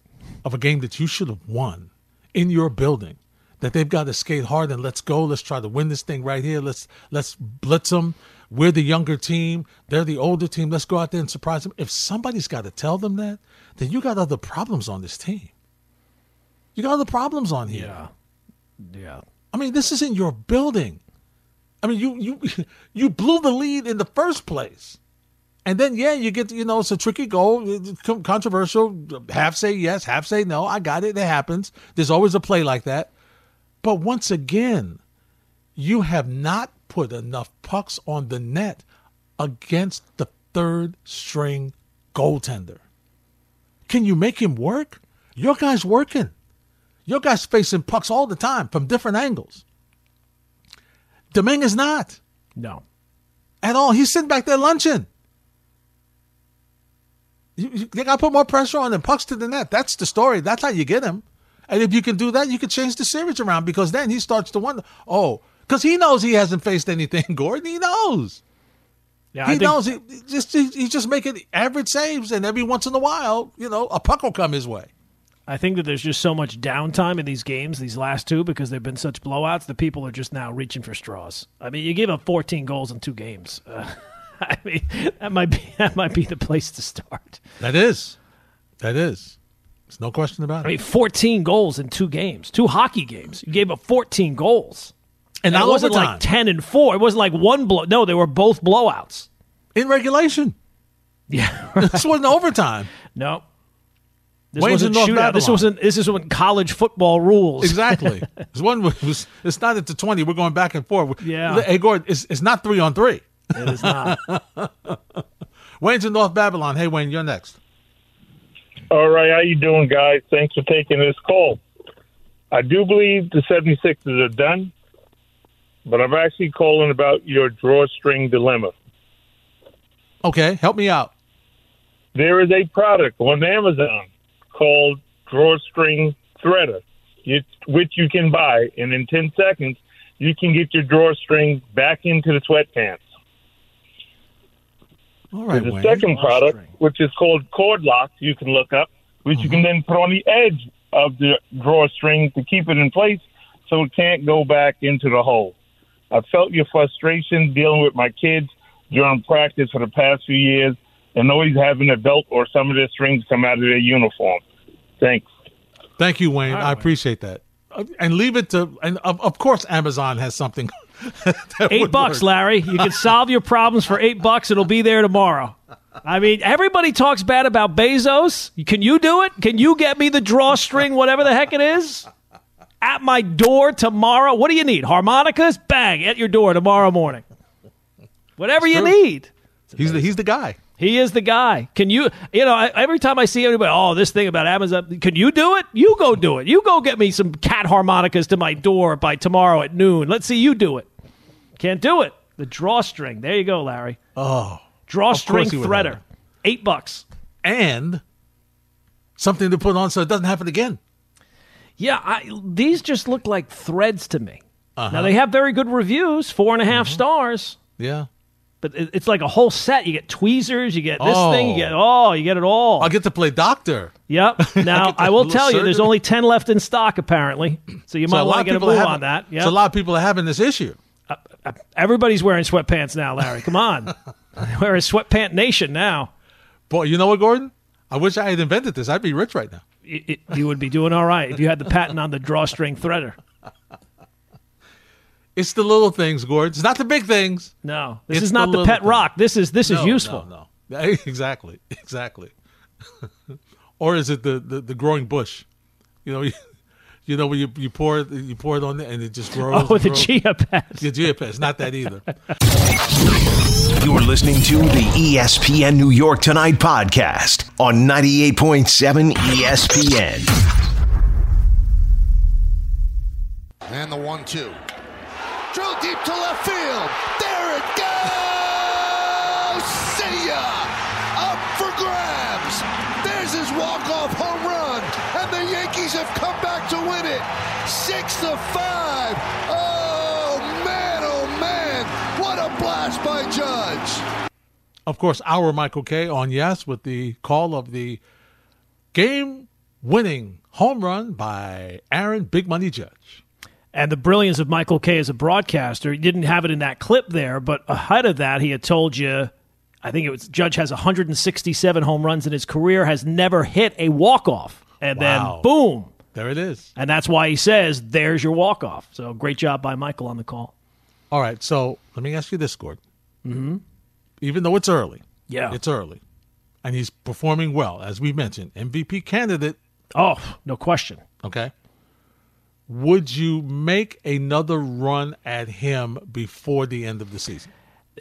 S2: of a game that you should have won in your building, that they've got to skate hard and let's go, let's try to win this thing right here. Let's let's blitz them. We're the younger team. They're the older team. Let's go out there and surprise them. If somebody's got to tell them that, then you got other problems on this team. You got other problems on here.
S3: Yeah. Yeah.
S2: I mean, this isn't your building. I mean, you you you blew the lead in the first place, and then yeah, you get you know it's a tricky goal, controversial. Half say yes, half say no. I got it. It happens. There's always a play like that. But once again, you have not put enough pucks on the net against the third string goaltender. Can you make him work? Your guy's working. Your guy's facing pucks all the time from different angles. Domingue is not
S3: No.
S2: at all. He's sitting back there lunching. You, you, they got to put more pressure on him. Pucks to the net. That's the story. That's how you get him. And if you can do that, you can change the series around because then he starts to wonder, oh, because he knows he hasn't faced anything, Gordon. He knows.
S3: Yeah,
S2: he
S3: I think,
S2: knows. He, he just he, he's just making average saves, and every once in a while, you know, a puck will come his way.
S3: I think that there's just so much downtime in these games, these last two, because they've been such blowouts. The people are just now reaching for straws. I mean, you gave up 14 goals in two games. Uh, I mean, that might be that might be the place to start.
S2: That is, that is. There's no question about it.
S3: I mean, 14 goals in two games, two hockey games. You gave up 14 goals,
S2: and
S3: it wasn't like 10 and four. It wasn't like one blow. No, they were both blowouts.
S2: in regulation.
S3: Yeah.
S2: This wasn't overtime.
S3: no. This
S2: Wayne's
S3: wasn't shootout. This wasn't. This is what college football rules.
S2: Exactly. it's one was. It's not at the twenty. We're going back and forth.
S3: Yeah.
S2: Hey, Gordon, it's, it's not three on three.
S3: it is not.
S2: Wayne's in North Babylon. Hey, Wayne, you're next.
S9: All right, how you doing, guys? Thanks for taking this call. I do believe the 76ers are done, but I'm actually calling about your drawstring dilemma.
S2: Okay, help me out.
S9: There is a product on Amazon called Drawstring Threader, which you can buy, and in 10 seconds, you can get your drawstring back into the sweatpants.
S2: All right,
S9: There's a
S2: Wayne.
S9: second product, which is called cord lock, you can look up, which you can then put on the edge of the drawstring to keep it in place so it can't go back into the hole. I felt your frustration dealing with my kids during practice for the past few years and always having a belt or some of their strings come out of their uniform. Thanks.
S2: Thank you, Wayne. I appreciate that. Uh, And leave it to. And of, of course, Amazon has something.
S3: Eight bucks,
S2: work.
S3: Larry. You can solve your problems for eight bucks. It'll be there tomorrow. I mean, everybody talks bad about Bezos. Can you do it? Can you get me the drawstring, whatever the heck it is, at my door tomorrow? What do you need? Harmonicas? Bang, at your door tomorrow morning. Whatever you need.
S2: He's the he's the guy.
S3: He is the guy. Can you, you know, I, every time I see anybody, oh, this thing about Amazon, can you do it? You go do it. You go get me some cat harmonicas to my door by tomorrow at noon. Let's see you do it. Can't do it. The drawstring. There you go, Larry.
S2: Oh,
S3: Drawstring
S2: he would have
S3: threader. Eight bucks.
S2: and something to put on so it doesn't happen again.
S3: Yeah, I, these just look like threads to me.
S2: Uh-huh.
S3: Now, they have very good reviews, four and a half Mm-hmm. stars.
S2: Yeah,
S3: But it- it's like a whole set. You get tweezers, you get this
S2: Oh.
S3: thing, you get oh, you get it all.
S2: I'll get to play doctor.
S3: Yep. Now
S2: the
S3: I will tell you, there's only ten left in stock apparently, so you
S2: So
S3: might want to get a move on that. Yeah.
S2: So a lot of people are having this issue.
S3: Uh, everybody's wearing sweatpants now, Larry. Come on, we're a sweatpant nation now.
S2: Boy, you know what, Gordon? I wish I had invented this. I'd be rich right now.
S3: Y- y- you would be doing all right if you had the patent on the drawstring threader.
S2: It's the little things, Gordon. It's not the big things.
S3: No, this
S2: It's
S3: is not
S2: the
S3: the, pet
S2: thing.
S3: rock. This is this is useful.
S2: No, no. Exactly. Exactly. or is it the, the, the growing bush? You know, you, you know when you, you pour it you pour it on it and it just grows.
S3: Oh,
S2: and
S3: the
S2: grows.
S3: chia pet.
S2: The chia pet. It's not that either.
S1: You're listening to the ESPN New York Tonight podcast on 98.7 ESPN.
S10: And the one two. Drill deep to left field. There it goes! See ya! Up for grabs! The Yankees have come back to win it. Six to five. Oh man, oh man! What a blast by Judge!
S2: of course, our Michael Kay on yes with the call of the game winning home run by Aaron Big Money Judge.
S3: And the brilliance of Michael Kay as a broadcaster, he didn't have it in that clip there, but ahead of that, he had told you, I think it was Judge has 167 home runs in his career, has never hit a walk off, and
S2: Wow.
S3: then boom,
S2: There it is.
S3: and that's why he says, "There's your walk off." So great job by Michael on the call.
S2: All right, so let me ask you this, Gordon. Mm-hmm. Even though it's early,
S3: Yeah.
S2: it's early, and he's performing well, as we mentioned, MVP candidate.
S3: Oh, no question.
S2: Okay, would you make another run at him before the end of the season?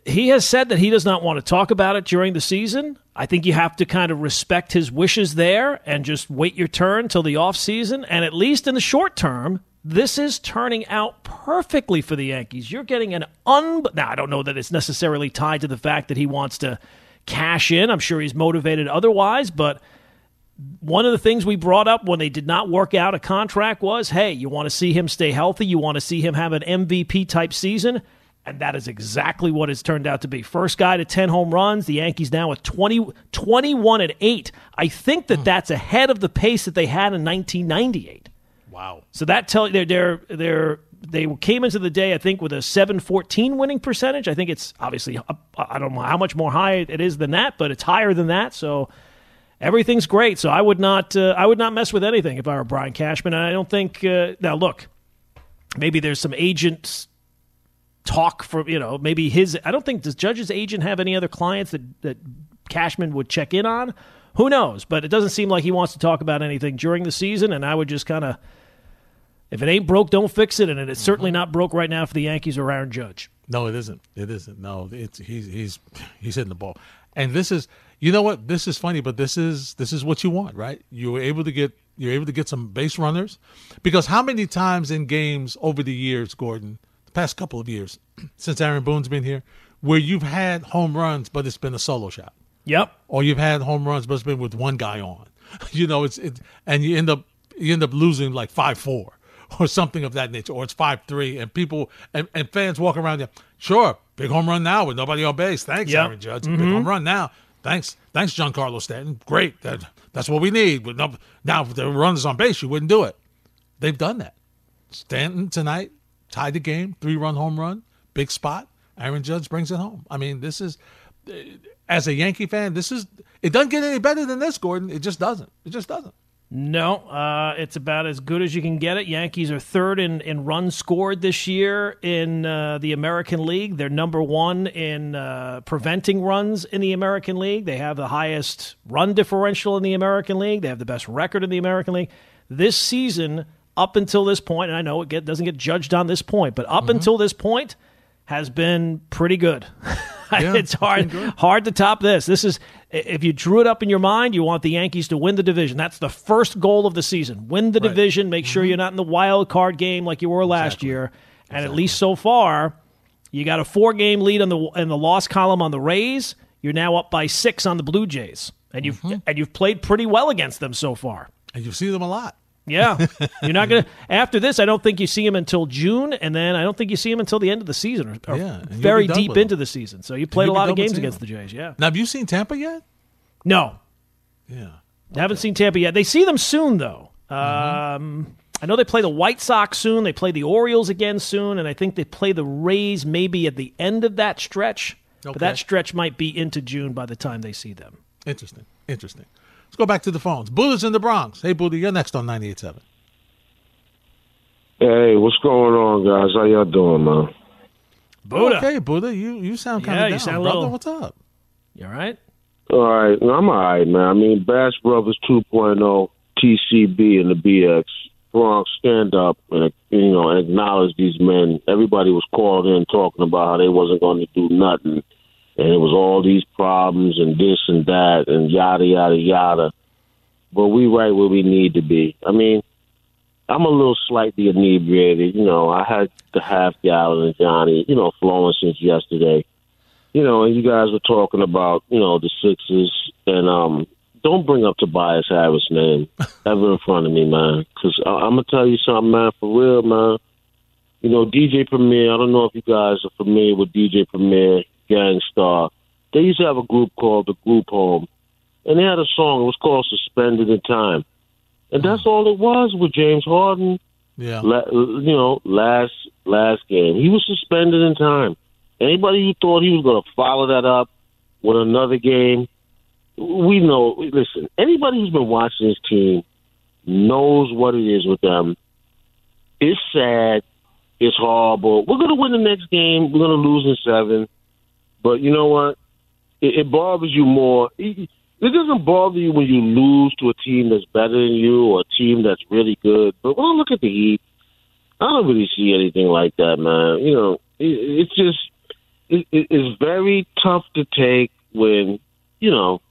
S3: He has said that he does not want to talk about it during the season. I think you have to kind of respect his wishes there and just wait your turn till the offseason. And at least in the short term, this is turning out perfectly for the Yankees. You're getting an un. Now, I don't know that it's necessarily tied to the fact that he wants to cash in. I'm sure he's motivated otherwise, but one of the things we brought up when they did not work out a contract was hey, you want to see him stay healthy, you want to see him have an MVP type season. And that is exactly what it's turned out to be. First guy to 10 home runs. The Yankees now with 20, 21 at 8. I think that that's ahead of the pace that they had in 1998.
S2: Wow.
S3: So that tell they're they're they're they came into the day I think with a 714 winning percentage. I think it's obviously I don't know how much more high it is than that, but it's higher than that. So everything's great. So I would not uh, I would not mess with anything if I were Brian Cashman. And I don't think uh, now look, maybe there's some agents talk from you know maybe his I don't think does Judge's agent have any other clients that that Cashman would check in on, who knows? But it doesn't seem like he wants to talk about anything during the season. And I would just kind of, if it ain't broke, don't fix it. And it's certainly mm-hmm. not broke right now for the Yankees or Aaron Judge.
S2: No, it isn't. It isn't. No, it's he's he's he's hitting the ball. And this is you know what? This is funny, but this is this is what you want, right? You were able to get you're able to get some base runners. Because how many times in games over the years, Gordon, past couple of years, since Aaron Boone's been here, where you've had home runs but it's been a solo shot.
S3: Yep.
S2: Or you've had home runs but it's been with one guy on. You know, it's it and you end up you end up losing like five four or something of that nature, or it's five three, and people and, and fans walk around there. Sure, big home run now with nobody on base. Thanks,
S3: Yep.
S2: Aaron Judge. Big mm-hmm. home run now. Thanks, thanks, Giancarlo Stanton. Great. That, that's what we need. With no, now, if were runners on base, you wouldn't do it. They've done that. Stanton tonight tied the game, three run home run, big spot. Aaron Judge brings it home. I mean, this is as a Yankee fan, this is it doesn't get any better than this, Gordon. It just doesn't. It just doesn't.
S3: No, uh, it's about as good as you can get it. Yankees are third in, in runs scored this year in uh, the American League. They're number one in uh, preventing runs in the American League. They have the highest run differential in the American League. They have the best record in the American League. This season, up until this point, and I know it get, doesn't get judged on this point, but up mm-hmm. until this point, has been pretty good.
S2: Yeah,
S3: it's hard hard to top this. This is if you drew it up in your mind, you want the Yankees to win the division. That's the first goal of the season. Win the
S2: Right.
S3: division, make sure mm-hmm. you're not in the wild card game like you were last year. And at least so far, you got a four game lead on the in the loss column on the Rays. You're now up by 6 on the Blue Jays. And you've mm-hmm. and you've played pretty well against them so far.
S2: And you see them a lot.
S3: Yeah, you're not gonna. After this, I don't think you see him until June, and then I don't think you see him until the end of the season, or, or
S2: Yeah,
S3: very deep into the season. So you played a lot of games against the. Jays. Yeah,
S2: Now, have you seen Tampa yet?
S3: no,
S2: Yeah.
S3: I haven't seen Tampa yet. They see them soon, though.
S2: Mm-hmm.
S3: Um, I know they play the White Sox soon. They play the Orioles again soon, and I think they play the Rays maybe at the end of that stretch.
S2: Okay.
S3: But that stretch might be into June by the time they see them.
S2: Interesting. Interesting. Let's go back to the phones. Buddha's in the Bronx. Hey, Buddha, you're next on 98.7.
S11: Hey, what's going on, guys? How y'all doing, man?
S3: Buddha,
S2: Okay, Buddha, you, you sound kind
S3: Yeah,
S2: of
S3: you
S2: down,
S3: sound
S2: brother.
S3: little-
S2: What's up?
S3: you all right?
S11: All right, I'm all right, man. I mean, Bash Brothers 2.0, TCB, and the BX. Bronx, stand up and you know acknowledge these men. Everybody was called in talking about how they wasn't going to do nothing, and it was all these problems and this and that and yada yada yada. But we right where we need to be. I mean, I'm a little slightly inebriated. You know, I had the half gallon of Johnny, you know, flowing since yesterday. You know, you guys were talking about, you know, the Sixers, and um, don't bring up Tobias Harris' name ever in front of me, man, because I'm gonna tell you something, man, for real, man. You know, DJ Premier. I don't know if you guys are familiar with DJ Premier, Gang Starr. They used to have a group called the Group Home, and they had a song. It was called "Suspended in Time," and that's all it was with James Harden
S2: Yeah.
S11: la- you know, last last game. He was suspended in time. Anybody who thought he was going to follow that up with another game, we know. Listen, anybody who's been watching this team knows what it is with them. It's sad. It's horrible. We're going to win the next game. We're going to lose in seven. But you know what? It, it bothers you more. It, it doesn't bother you when you lose to a team that's better than you or a team that's really good. But when I look at the Heat, I don't really see anything like that, man. You know, it, it's just it, it, it's very tough to take when you know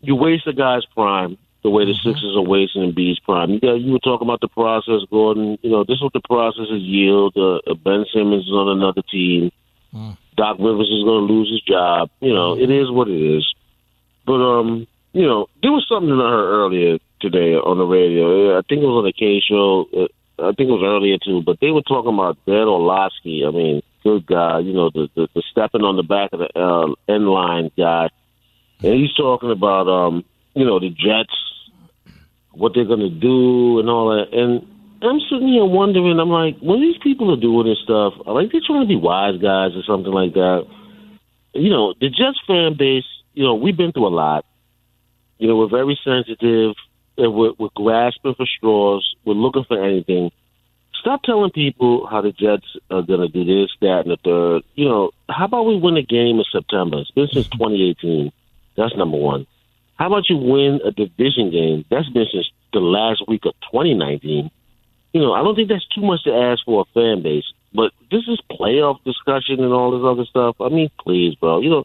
S11: you waste a guy's prime the way the Sixers are wasting Embiid's prime. You, got, you were talking about the process, Gordon. You know, this is what the process is yield. Uh, uh, Ben Simmons is on another team. Doc Rivers is going to lose his job. You know, it is what it is. But um, you know, there was something that I heard earlier today on the radio. I think it was on the Kay show. Uh, I think it was earlier too. But they were talking about Ben Orlovsky. I mean, good guy. You know, the the, the stepping on the back of the uh, end line guy. And he's talking about um, you know, the Jets, what they're going to do, and all that. And I'm sitting here wondering. I'm like, when these people are doing this stuff, like they're trying to be wise guys or something like that. You know, the Jets fan base. You know, we've been through a lot. You know, we're very sensitive. And we're, we're grasping for straws. We're looking for anything. Stop telling people how the Jets are going to do this, that, and the third. You know, how about we win a game in September? It's been since 2018. That's number one. How about you win a division game? That's been since the last week of 2019. You know, I don't think that's too much to ask for a fan base. But this is playoff discussion and all this other stuff. I mean, please, bro. You know,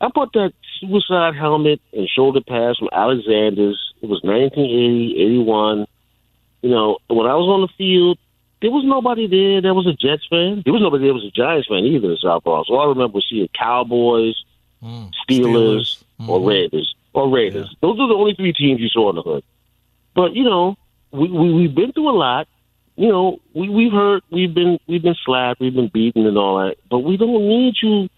S11: I bought that suicide helmet and shoulder pads from Alexander's. It was 1980, 81. You know, when I was on the field, there was nobody there that was a Jets fan. There was nobody there that was a Giants fan either in South Bronx. All I remember was seeing Cowboys,
S2: Mm.
S11: Steelers, or
S2: Mhm.
S11: Raiders. Or Raiders. Those are the only three teams you saw in the hood. But, you know, we, we, we've been through a lot. You know, we, we've heard, we've been, we've been slapped, we've been beaten and all that. But we don't need you.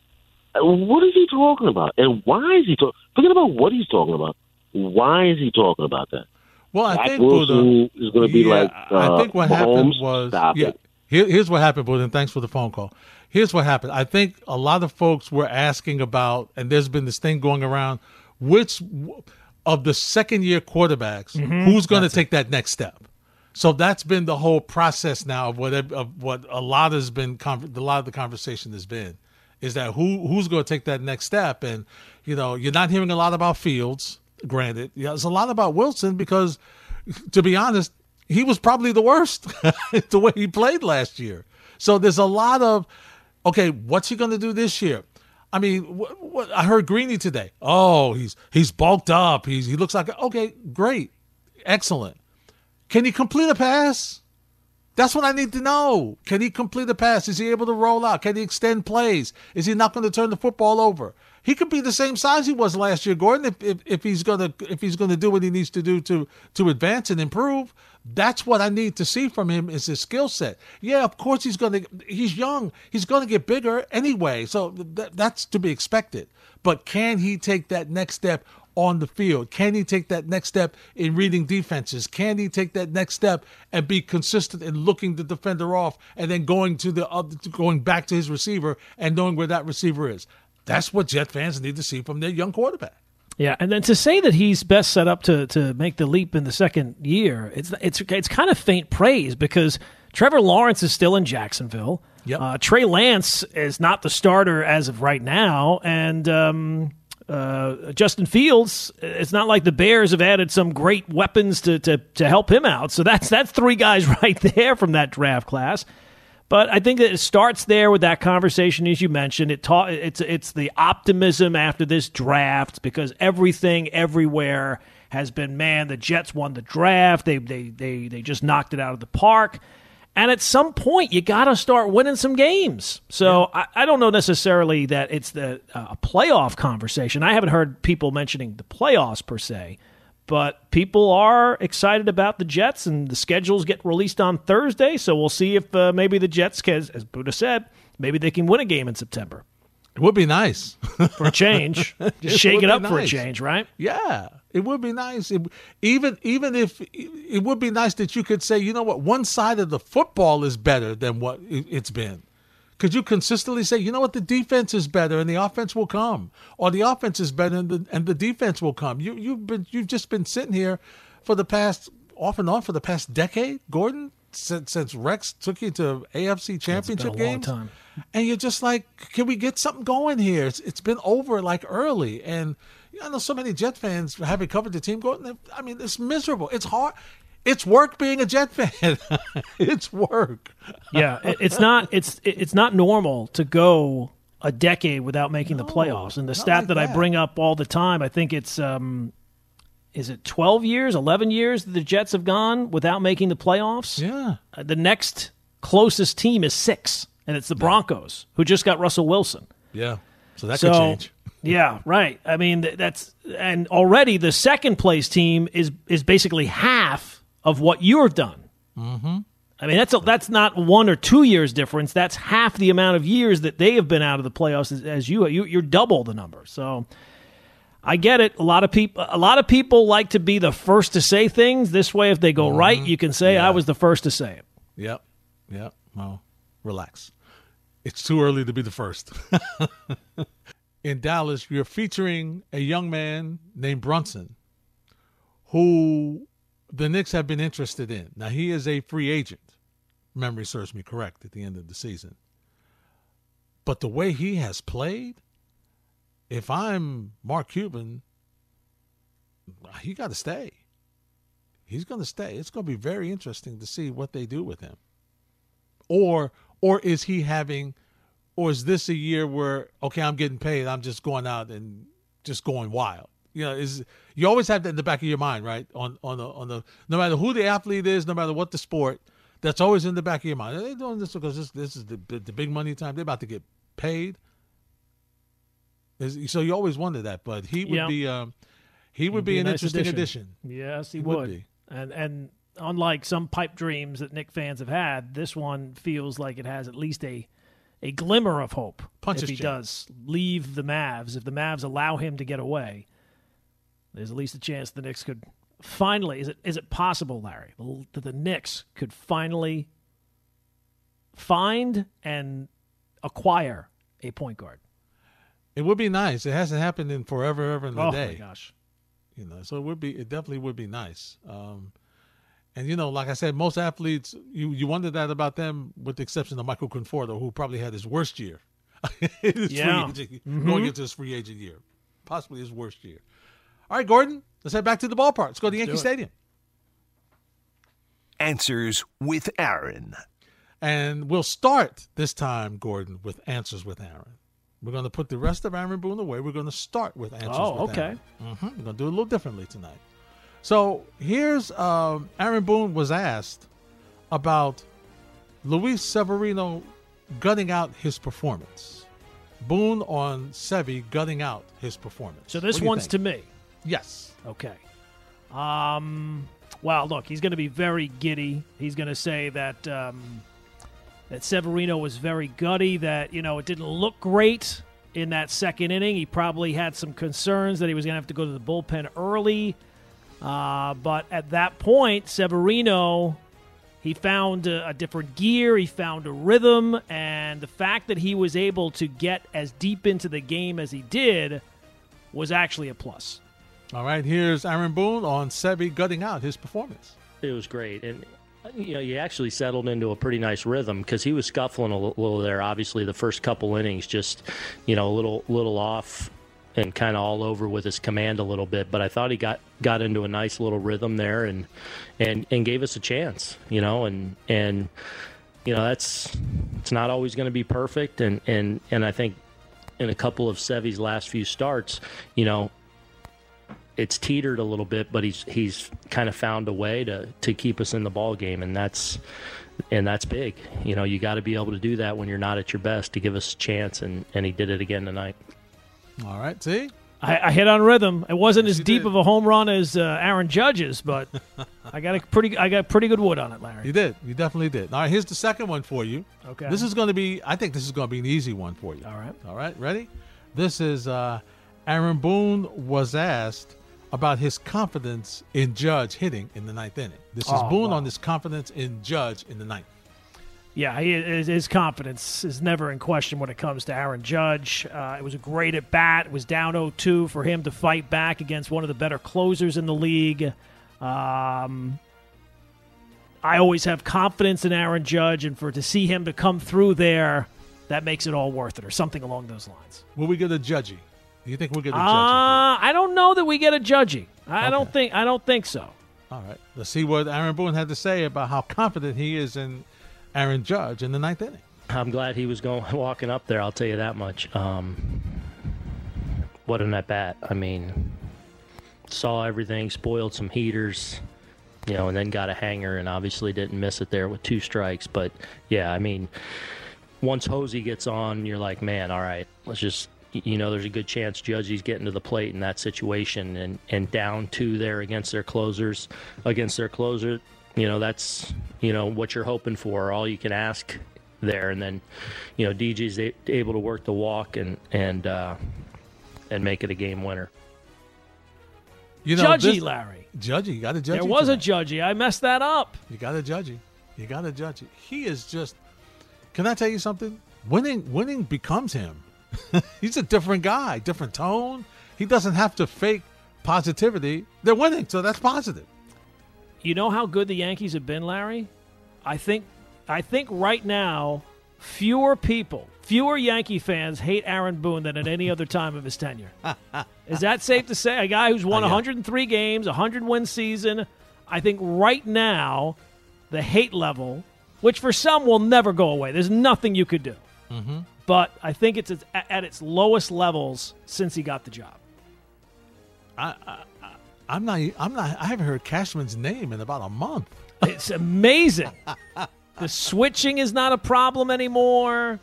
S11: Uh, What is he talking about? And why is he talking? Forget about what he's talking about. Why is he talking about that?
S2: Well, I
S11: Zach
S2: think
S11: Wilson
S2: Buddha,
S11: is going to be
S2: yeah,
S11: like. Uh,
S2: I think what
S11: Mahomes.
S2: happened was
S11: Stop
S2: yeah.
S11: it.
S2: Here, here's what happened, Buddha, and thanks for the phone call. Here's what happened. I think a lot of folks were asking about, and there's been this thing going around, which of the second year quarterbacks
S3: Mhm.
S2: who's going to take that next step. So that's been the whole process now of what of what a lot has been a lot of the conversation has been is that who who's going to take that next step and you know you're not hearing a lot about Fields granted yeah there's a lot about Wilson because to be honest he was probably the worst the way he played last year so there's a lot of okay what's he going to do this year I mean, what, what I heard Greeny today. Oh, he's he's bulked up. He's he looks like okay, great, excellent. Can he complete a pass? That's what I need to know. Can he complete a pass? Is he able to roll out? Can he extend plays? Is he not going to turn the football over? He could be the same size he was last year, Gordon. If if, if he's gonna if he's gonna do what he needs to do to to advance and improve, that's what I need to see from him is his skill set. Yeah, of course he's gonna he's young. He's gonna get bigger anyway, so th- that's to be expected. But can he take that next step on the field? Can he take that next step in reading defenses? Can he take that next step and be consistent in looking the defender off and then going to the other, going back to his receiver and knowing where that receiver is? That's what Jet fans need to see from their young quarterback.
S3: Yeah, and then to say that he's best set up to to make the leap in the second year, it's it's it's kind of faint praise because Trevor Lawrence is still in Jacksonville.
S2: Yep.
S3: Uh, Trey Lance is not the starter as of right now, and um, uh, Justin Fields. It's not like the Bears have added some great weapons to, to to help him out. So that's that's three guys right there from that draft class. But I think that it starts there with that conversation, as you mentioned. It ta- it's it's the optimism after this draft because everything everywhere has been man. The Jets won the draft. They they they they just knocked it out of the park. And at some point, you got to start winning some games. So I, I don't know necessarily that it's the uh, a playoff conversation. I haven't heard people mentioning the playoffs per se but people are excited about the Jets, and the schedules get released on Thursday. So we'll see if uh, maybe the Jets, can, as Buddha said, maybe they can win a game in September
S2: It would be nice.
S3: for a change. Just shake it up for a change, right?
S2: Yeah, it would be nice. It, even even if it would be nice that you could say, you know what, one side of the football is better than what it- it's been. Could you consistently say, you know what, the defense is better and the offense will come, or the offense is better and the, and the defense will come? You you've been you've just been sitting here for the past off and on for the past decade, Gordon, since since Rex took you to AFC Championship games and you're just like, can we get something going here? It's, it's been over like early, and I know so many Jet fans having covered the team. Going, I mean, it's miserable. It's hard. It's work being a Jet fan. it's work.
S3: Yeah, it, it's not it's it- it's not normal to go a decade without making the playoffs. And the stat
S2: like
S3: that, I bring up all the time, I think it's um, is it twelve years, eleven years that the Jets have gone without making the playoffs.
S2: Yeah.
S3: Uh, the next closest team is six, and it's the Broncos, who just got Russell Wilson.
S2: Yeah. So that
S3: so,
S2: could change.
S3: Yeah, right. I mean, that's and already the second place team is is basically half of what you've done.
S2: Mm-hmm.
S3: I mean, that's a, that's not one or two years difference. That's half the amount of years that they have been out of the playoffs as, as you. you. You're double the number. So I get it. A lot of people, a lot of people like to be the first to say things. This way, if they go mm-hmm. right, you can say I was the first to say it.
S2: Yep. Yep. Well, relax. It's too early to be the first. In Dallas, you're featuring a young man named Brunson who the Knicks have been interested in. Now, he is a free agent. Memory serves me correct at the end of the season. But the way he has played, if I'm Mark Cuban, he got to stay. He's going to stay. It's going to be very interesting to see what they do with him. Or or is he having or is this a year where okay, I'm getting paid, I'm just going out and just going wild? You know, is you always have that in the back of your mind, right? On on the on the no matter who the athlete is, no matter what the sport, that's always in the back of your mind. They're they doing this because this this is the the big money time? They're about to get paid. Is- So you always wonder that, but he would
S3: Yeah.
S2: be um, he would
S3: He'd
S2: be, an
S3: nice
S2: interesting addition.
S3: Yes, he,
S2: He
S3: would.
S2: would be.
S3: And and unlike some pipe dreams that Knick fans have had, this one feels like it has at least a a glimmer of hope.
S2: Punch
S3: if he does leave the Mavs, if the Mavs allow him to get away, there's at least a chance the Knicks could finally. Is it is it possible, Larry, that the Knicks could finally find and acquire a point guard?
S2: It would be nice. It hasn't happened in forever, ever in the
S3: oh
S2: day.
S3: Oh my gosh!
S2: You know, so it would be. It definitely would be nice. Um, and you know, like I said, most athletes, you you wonder that about them, with the exception of Michael Conforto, who probably had his worst year, his
S3: Yeah.
S2: free agent,
S3: Mhm.
S2: going into his free agent year, possibly his worst year. All right, Gordon, let's head back to the ballpark. Let's go to Yankee
S3: do it.
S2: Stadium.
S1: Answers with Aaron.
S2: And we'll start this time, Gordon, with Answers with Aaron. We're going to put the rest of Aaron Boone away. We're going to start with Answers
S3: Oh,
S2: with
S3: okay.
S2: Aaron. hmm We're going to do it a little differently tonight. So here's um, Aaron Boone was asked about Luis Severino gutting out his performance. Boone on Sevy gutting out his performance.
S3: So this
S2: What do you
S3: one's
S2: think?
S3: to me.
S2: Yes.
S3: Okay. Um. Well, look, he's going to be very giddy. He's going to say that um, that Severino was very gutty. That you know it didn't look great in that second inning. He probably had some concerns that he was going to have to go to the bullpen early. Uh, but at that point, Severino he found a, a different gear. He found a rhythm, and the fact that he was able to get as deep into the game as he did was actually a plus.
S2: All right, here's Aaron Boone on Sevy gutting out his performance.
S12: It was great, and Uh, you know, you actually settled into a pretty nice rhythm because he was scuffling a little there. Obviously, the first couple innings, just you know, a little little off and kind of all over with his command a little bit. But I thought he got got into a nice little rhythm there, and and and gave us a chance, you know, and and you know that's it's not always going to be perfect, and and and I think in a couple of Sevy's last few starts, you know, it's teetered a little bit, but he's he's kind of found a way to to keep us in the ball game, and that's and that's big. You know, you got to be able to do that when you're not at your best to give us a chance, and and he did it again tonight.
S2: All right, see?
S3: I, I hit on rhythm. It wasn't as deep of a home run as uh, Aaron Judge's, but I got a pretty I got pretty good wood on it, Larry.
S2: You did. You definitely did. All right, here's the second one for you.
S3: Okay.
S2: This is going to be, I think this is going to be an easy one for you.
S3: All right.
S2: All right, ready? This is uh, Aaron Boone was asked about his confidence in Judge hitting in the ninth inning. This is
S3: Oh,
S2: Boone
S3: wow.
S2: on his confidence in Judge in the ninth.
S3: Yeah, he, his, his confidence is never in question when it comes to Aaron Judge. Uh, it was a great at bat. It was down 0-2 for him to fight back against one of the better closers in the league. Um, I always have confidence in Aaron Judge, and for to see him to come through there, that makes it all worth it, or something along those lines.
S2: Will we get a Judgy? Do you think we'll get a
S3: Uh,
S2: Judgy?
S3: I don't know that we get a Judgy. I don't think. I don't think so.
S2: All right. Let's see what Aaron Boone had to say about how confident he is in Aaron Judge in the ninth inning.
S12: I'm glad he was going walking up there. I'll tell you that much. Um, what an at bat! I mean, saw everything, spoiled some heaters, you know, and then got a hanger, and obviously didn't miss it there with two strikes. But yeah, I mean, once Hosey gets on, you're like, man, all right, let's just. You know, there's a good chance Judgy's getting to the plate in that situation, and, and down two there against their closers, against their closer. You know, that's you know what you're hoping for. All you can ask there, and then you know DJ's a- able to work the walk and and uh, and make it a game winner.
S2: You know,
S3: Judgy,
S2: this-
S3: Larry.
S2: Judgy, you got to judge.
S3: There was a Judgy. I messed that up.
S2: You got to judge him. You got to judge him. He is just. Can I tell you something? Winning, winning becomes him. He's a different guy, different tone. He doesn't have to fake positivity. They're winning, so that's positive.
S3: You know how good the Yankees have been, Larry? I think I think right now fewer people, fewer Yankee fans hate Aaron Boone than at any other time of his tenure. Is that safe to say? A guy who's won
S2: Uh,
S3: 103 games, a 100 win season. I think right now, the hate level, which for some will never go away, there's nothing you could do.
S2: Mm-hmm.
S3: But I think it's at at its lowest levels since he got the job.
S2: I, I, I- I'm not. I'm not. I haven't heard Cashman's name in about a month.
S3: It's amazing. the switching is not a problem anymore.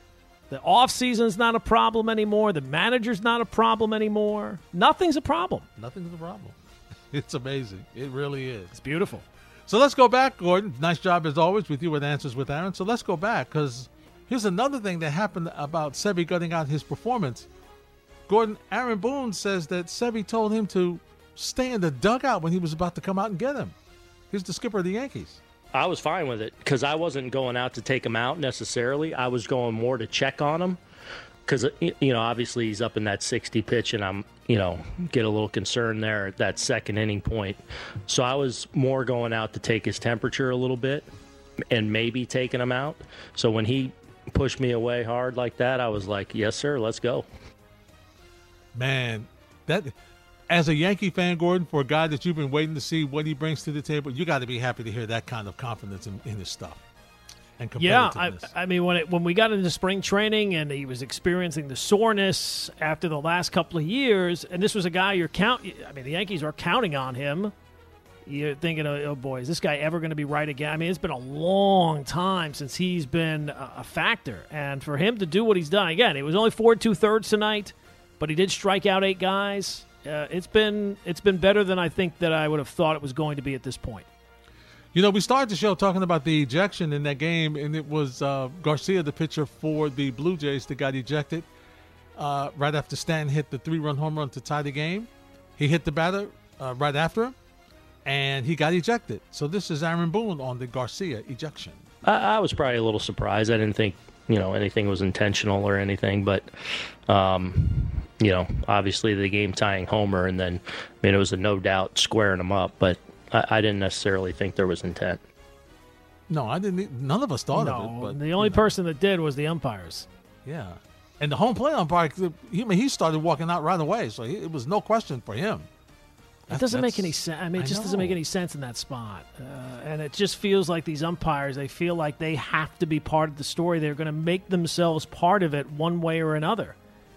S3: The offseason is not a problem anymore. The manager's not a problem anymore. Nothing's a problem.
S2: Nothing's a problem. It's amazing. It really is.
S3: It's beautiful.
S2: So let's go back, Gordon. Nice job as always with you with answers with Aaron. So let's go back because here's another thing that happened about Sevy gutting out his performance. Gordon, Aaron Boone says that Sevy told him to stay in the dugout when he was about to come out and get him. He's the skipper of the Yankees.
S12: I was fine with it because I wasn't going out to take him out necessarily. I was going more to check on him because uh, you know obviously he's up in that 60 pitch, and I'm you know get a little concerned there at that second inning point. So I was more going out to take his temperature a little bit and maybe taking him out. So when he pushed me away hard like that, I was like, "Yes, sir, let's go."
S2: Man, that as a Yankee fan, Gordon, for a guy that you've been waiting to see what he brings to the table, you got to be happy to hear that kind of confidence in, in his stuff and
S3: Yeah, I. I mean when it, when we got into spring training and he was experiencing the soreness after the last couple of years, and this was a guy you're count. I mean the Yankees are counting on him. You're thinking, oh, oh boy, is this guy ever going to be right again? I mean, it's been a long time since he's been a, factor, and for him to do what he's done again, it was only four and two thirds tonight, but he did strike out eight guys. Uh, it's been it's been better than I think that I would have thought it was going to be at this point.
S2: You know, we started the show talking about the ejection in that game, and it was uh, Garcia, the pitcher for the Blue Jays, that got ejected uh, right after Stanton hit the three run home run to tie the game. He hit the batter uh, right after him, and he got ejected. So this is Aaron Boone on the Garcia ejection.
S12: I, I was probably a little surprised. I didn't think you know anything was intentional or anything, but um, you know, obviously the game tying homer, and then I mean it was a no doubt squaring them up, but I, I didn't necessarily think there was intent.
S2: No, I didn't. None of us thought
S3: no,
S2: of it, but
S3: the only person that did was the umpires.
S2: yeah. And the home plate umpire, he, I mean, he started walking out right away, so he, it was no question for him.
S3: It doesn't make any sense. I mean, it
S2: I
S3: just doesn't make any sense in that spot. Uh, and it just feels like these umpires, they feel like they have to be part of the story. They're going to make themselves part of it one way or another.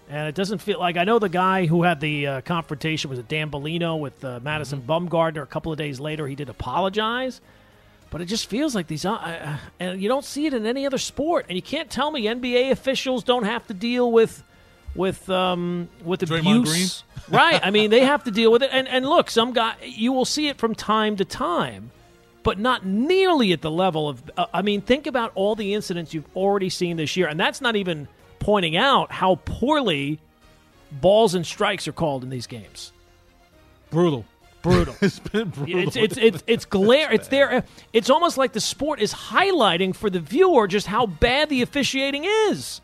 S3: And it doesn't feel like I know the guy who had the uh, confrontation was it Dan Bellino with uh, Madison Bumgarner. A couple of days later, he did apologize. But it just feels like these, uh, uh, and you don't see it in any other sport. And you can't tell me NBA officials don't have to deal with, with, um, with
S2: Draymond
S3: abuse, right? I mean, they have to deal with it. And and look, some guy you will see it from time to time, but not nearly at the level of. Uh, I mean, think about all the incidents you've already seen this year, and that's not even pointing out how poorly balls and strikes are called in these games.
S2: Brutal.
S3: Brutal.
S2: it's been brutal.
S3: It's it's it's it's glare. It's there. It's almost like the sport is highlighting for the viewer just how bad the officiating is.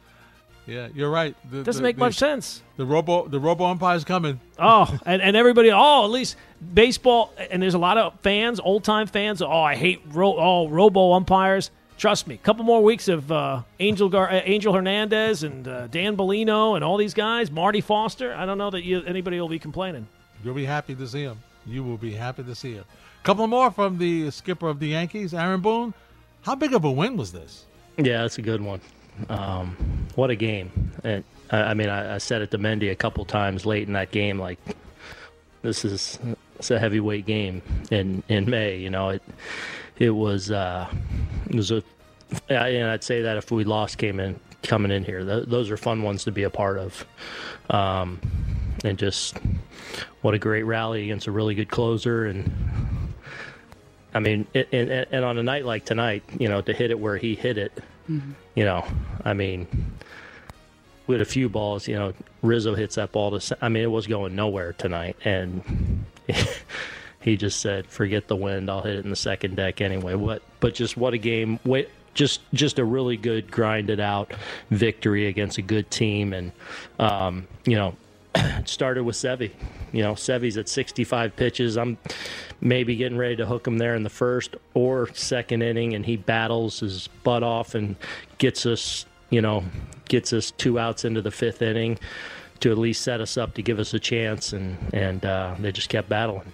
S2: Yeah, you're right. The,
S3: Doesn't
S2: the-
S3: make
S2: the-
S3: much sense.
S2: The robo the robo umpire's coming.
S3: Oh, and, and everybody, oh, at least baseball, and there's a lot of fans, old time fans. Oh, I hate ro- oh robo umpires. Trust me, a couple more weeks of uh, Angel Gar- uh, Angel Hernandez and uh, Dan Bellino and all these guys, Marty Foster. I don't know that you, anybody will be complaining.
S2: You'll be happy to see him. You will be happy to see him. Couple more from the skipper of the Yankees, Aaron Boone. How big of a win was this?
S12: Yeah, that's a good one. Um, what a game! And I, mean, I, I said it to Mendy a couple times late in that game, like this is it's a heavyweight game in in May. You know, it it was uh, it was a, and I'd say that if we lost came in coming in here, th- those are fun ones to be a part of. Um, and just what a great rally against a really good closer and I mean, and, and on a night like tonight, you know, to hit it where he hit it, you know, I mean, we had a few balls, you know, Rizzo hits that ball to, I mean, it was going nowhere tonight. And he just said, forget the wind. I'll hit it in the second deck anyway. What, but just what a game. Wait, just, just a really good grinded out victory against a good team. And, um, you know, it started with Sevy. You know, Sevy's at 65 pitches. I'm maybe getting ready to hook him there in the first or second inning, and he battles his butt off and gets us you know, gets us two outs into the fifth inning to at least set us up to give us a chance, and and uh, they just kept battling.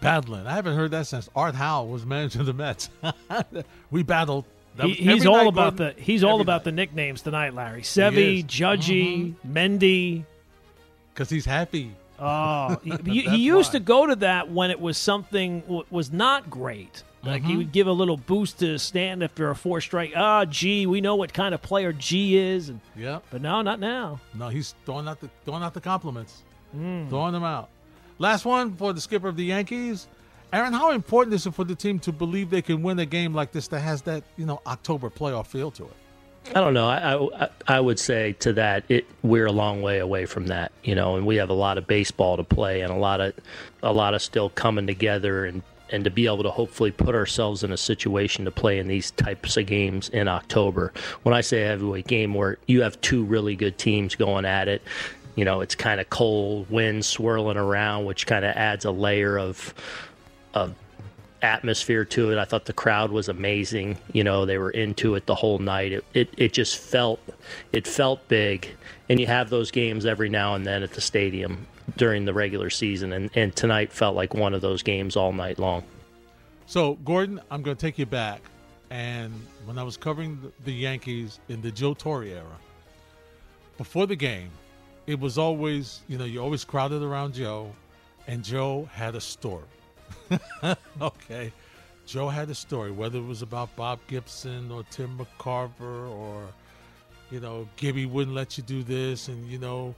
S2: Battling. I haven't heard that since Art Howe was manager of the Mets. we battled.
S3: He, he's all
S2: night,
S3: about
S2: Gordon.
S3: the he's all about
S2: night.
S3: the nicknames tonight, Larry.
S2: He
S3: Sevy,
S2: is.
S3: Judgy, Mendy.
S2: Because he's happy.
S3: Oh, he, he- used
S2: why.
S3: to go to that when it was something w- was not great. Like
S2: Mm-hmm.
S3: he would give a little boost to stand after a four strike. Ah, G, we know what kind of player G is, and
S2: Yep.
S3: but no, not now.
S2: No, he's throwing out the throwing out the compliments,
S3: Mm.
S2: throwing them out. Last one for the skipper of the Yankees, Aaron. How important is it for the team to believe they can win a game like this that has that you know October playoff feel to it?
S12: I don't know. I, I I would say to that it we're a long way away from that, you know, and we have a lot of baseball to play and a lot of a lot of still coming together and and to be able to hopefully put ourselves in a situation to play in these types of games in October. When I say heavyweight game where you have two really good teams going at it, you know, it's kind of cold, wind swirling around, which kind of adds a layer of of atmosphere to it. I thought the crowd was amazing. You know, they were into it the whole night. It, it it just felt it felt big. And you have those games every now and then at the stadium during the regular season and, and tonight felt like one of those games all night long.
S2: So, Gordon, I'm going to take you back. And when I was covering the- Yankees in the Joe Torre era, before the game, it was always, you know, you always crowded around Joe, and Joe had a story. okay. Joe had a story, whether it was about Bob Gibson or Tim McCarver or, you know, Gibby wouldn't let you do this. And, you know,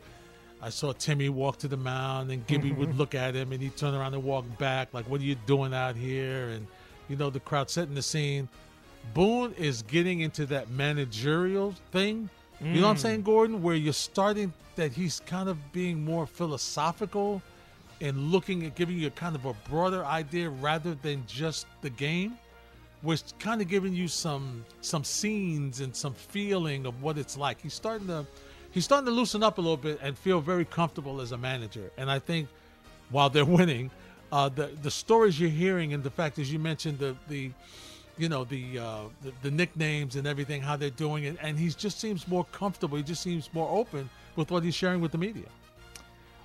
S2: I saw Timmy walk to the mound and Gibby would look at him and he'd turn around and walk back, like, what are you doing out here? And, you know, the crowd setting the scene. Boone is getting into that managerial thing. You know what I'm
S13: Mm.
S2: saying, Gordon? Where you're starting that he's kind of being more philosophical and looking at giving you a kind of a broader idea rather than just the game. Which kind of giving you some some scenes and some feeling of what it's like. He's starting to he's starting to loosen up a little bit and feel very comfortable as a manager. And I think while they're winning, uh, the the stories you're hearing and the fact as you mentioned the the you know the, uh, the the nicknames and everything how they're doing it and he just seems more comfortable he just seems more open with what he's sharing with the media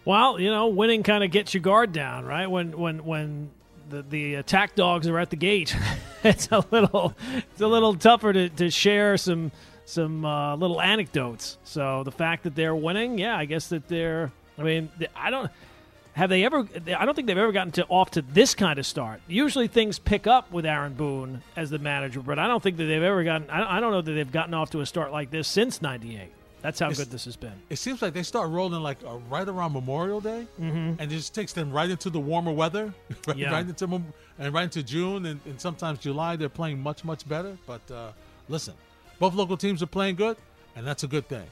S3: Well, you know, winning kind of gets your guard down, right? When when when the the attack dogs are at the gate, it's a little it's a little tougher to, to share some some uh, little anecdotes. So the fact that they're winning, yeah, I guess that they're. I mean, I don't. Have they ever? I don't think they've ever gotten to off to this kind of start. Usually things pick up with Aaron Boone as the manager, but I don't think that they've ever gotten. I I don't know that they've gotten off to a start like this since '98. That's how good this has been.
S2: it seems like they start rolling like uh, right around memorial day
S3: Mhm.
S2: and it just takes them right into the warmer weather right,
S3: Yeah.
S2: right into and right into june and, and sometimes july they're playing much much better but uh, listen both local teams are playing good and that's a good thing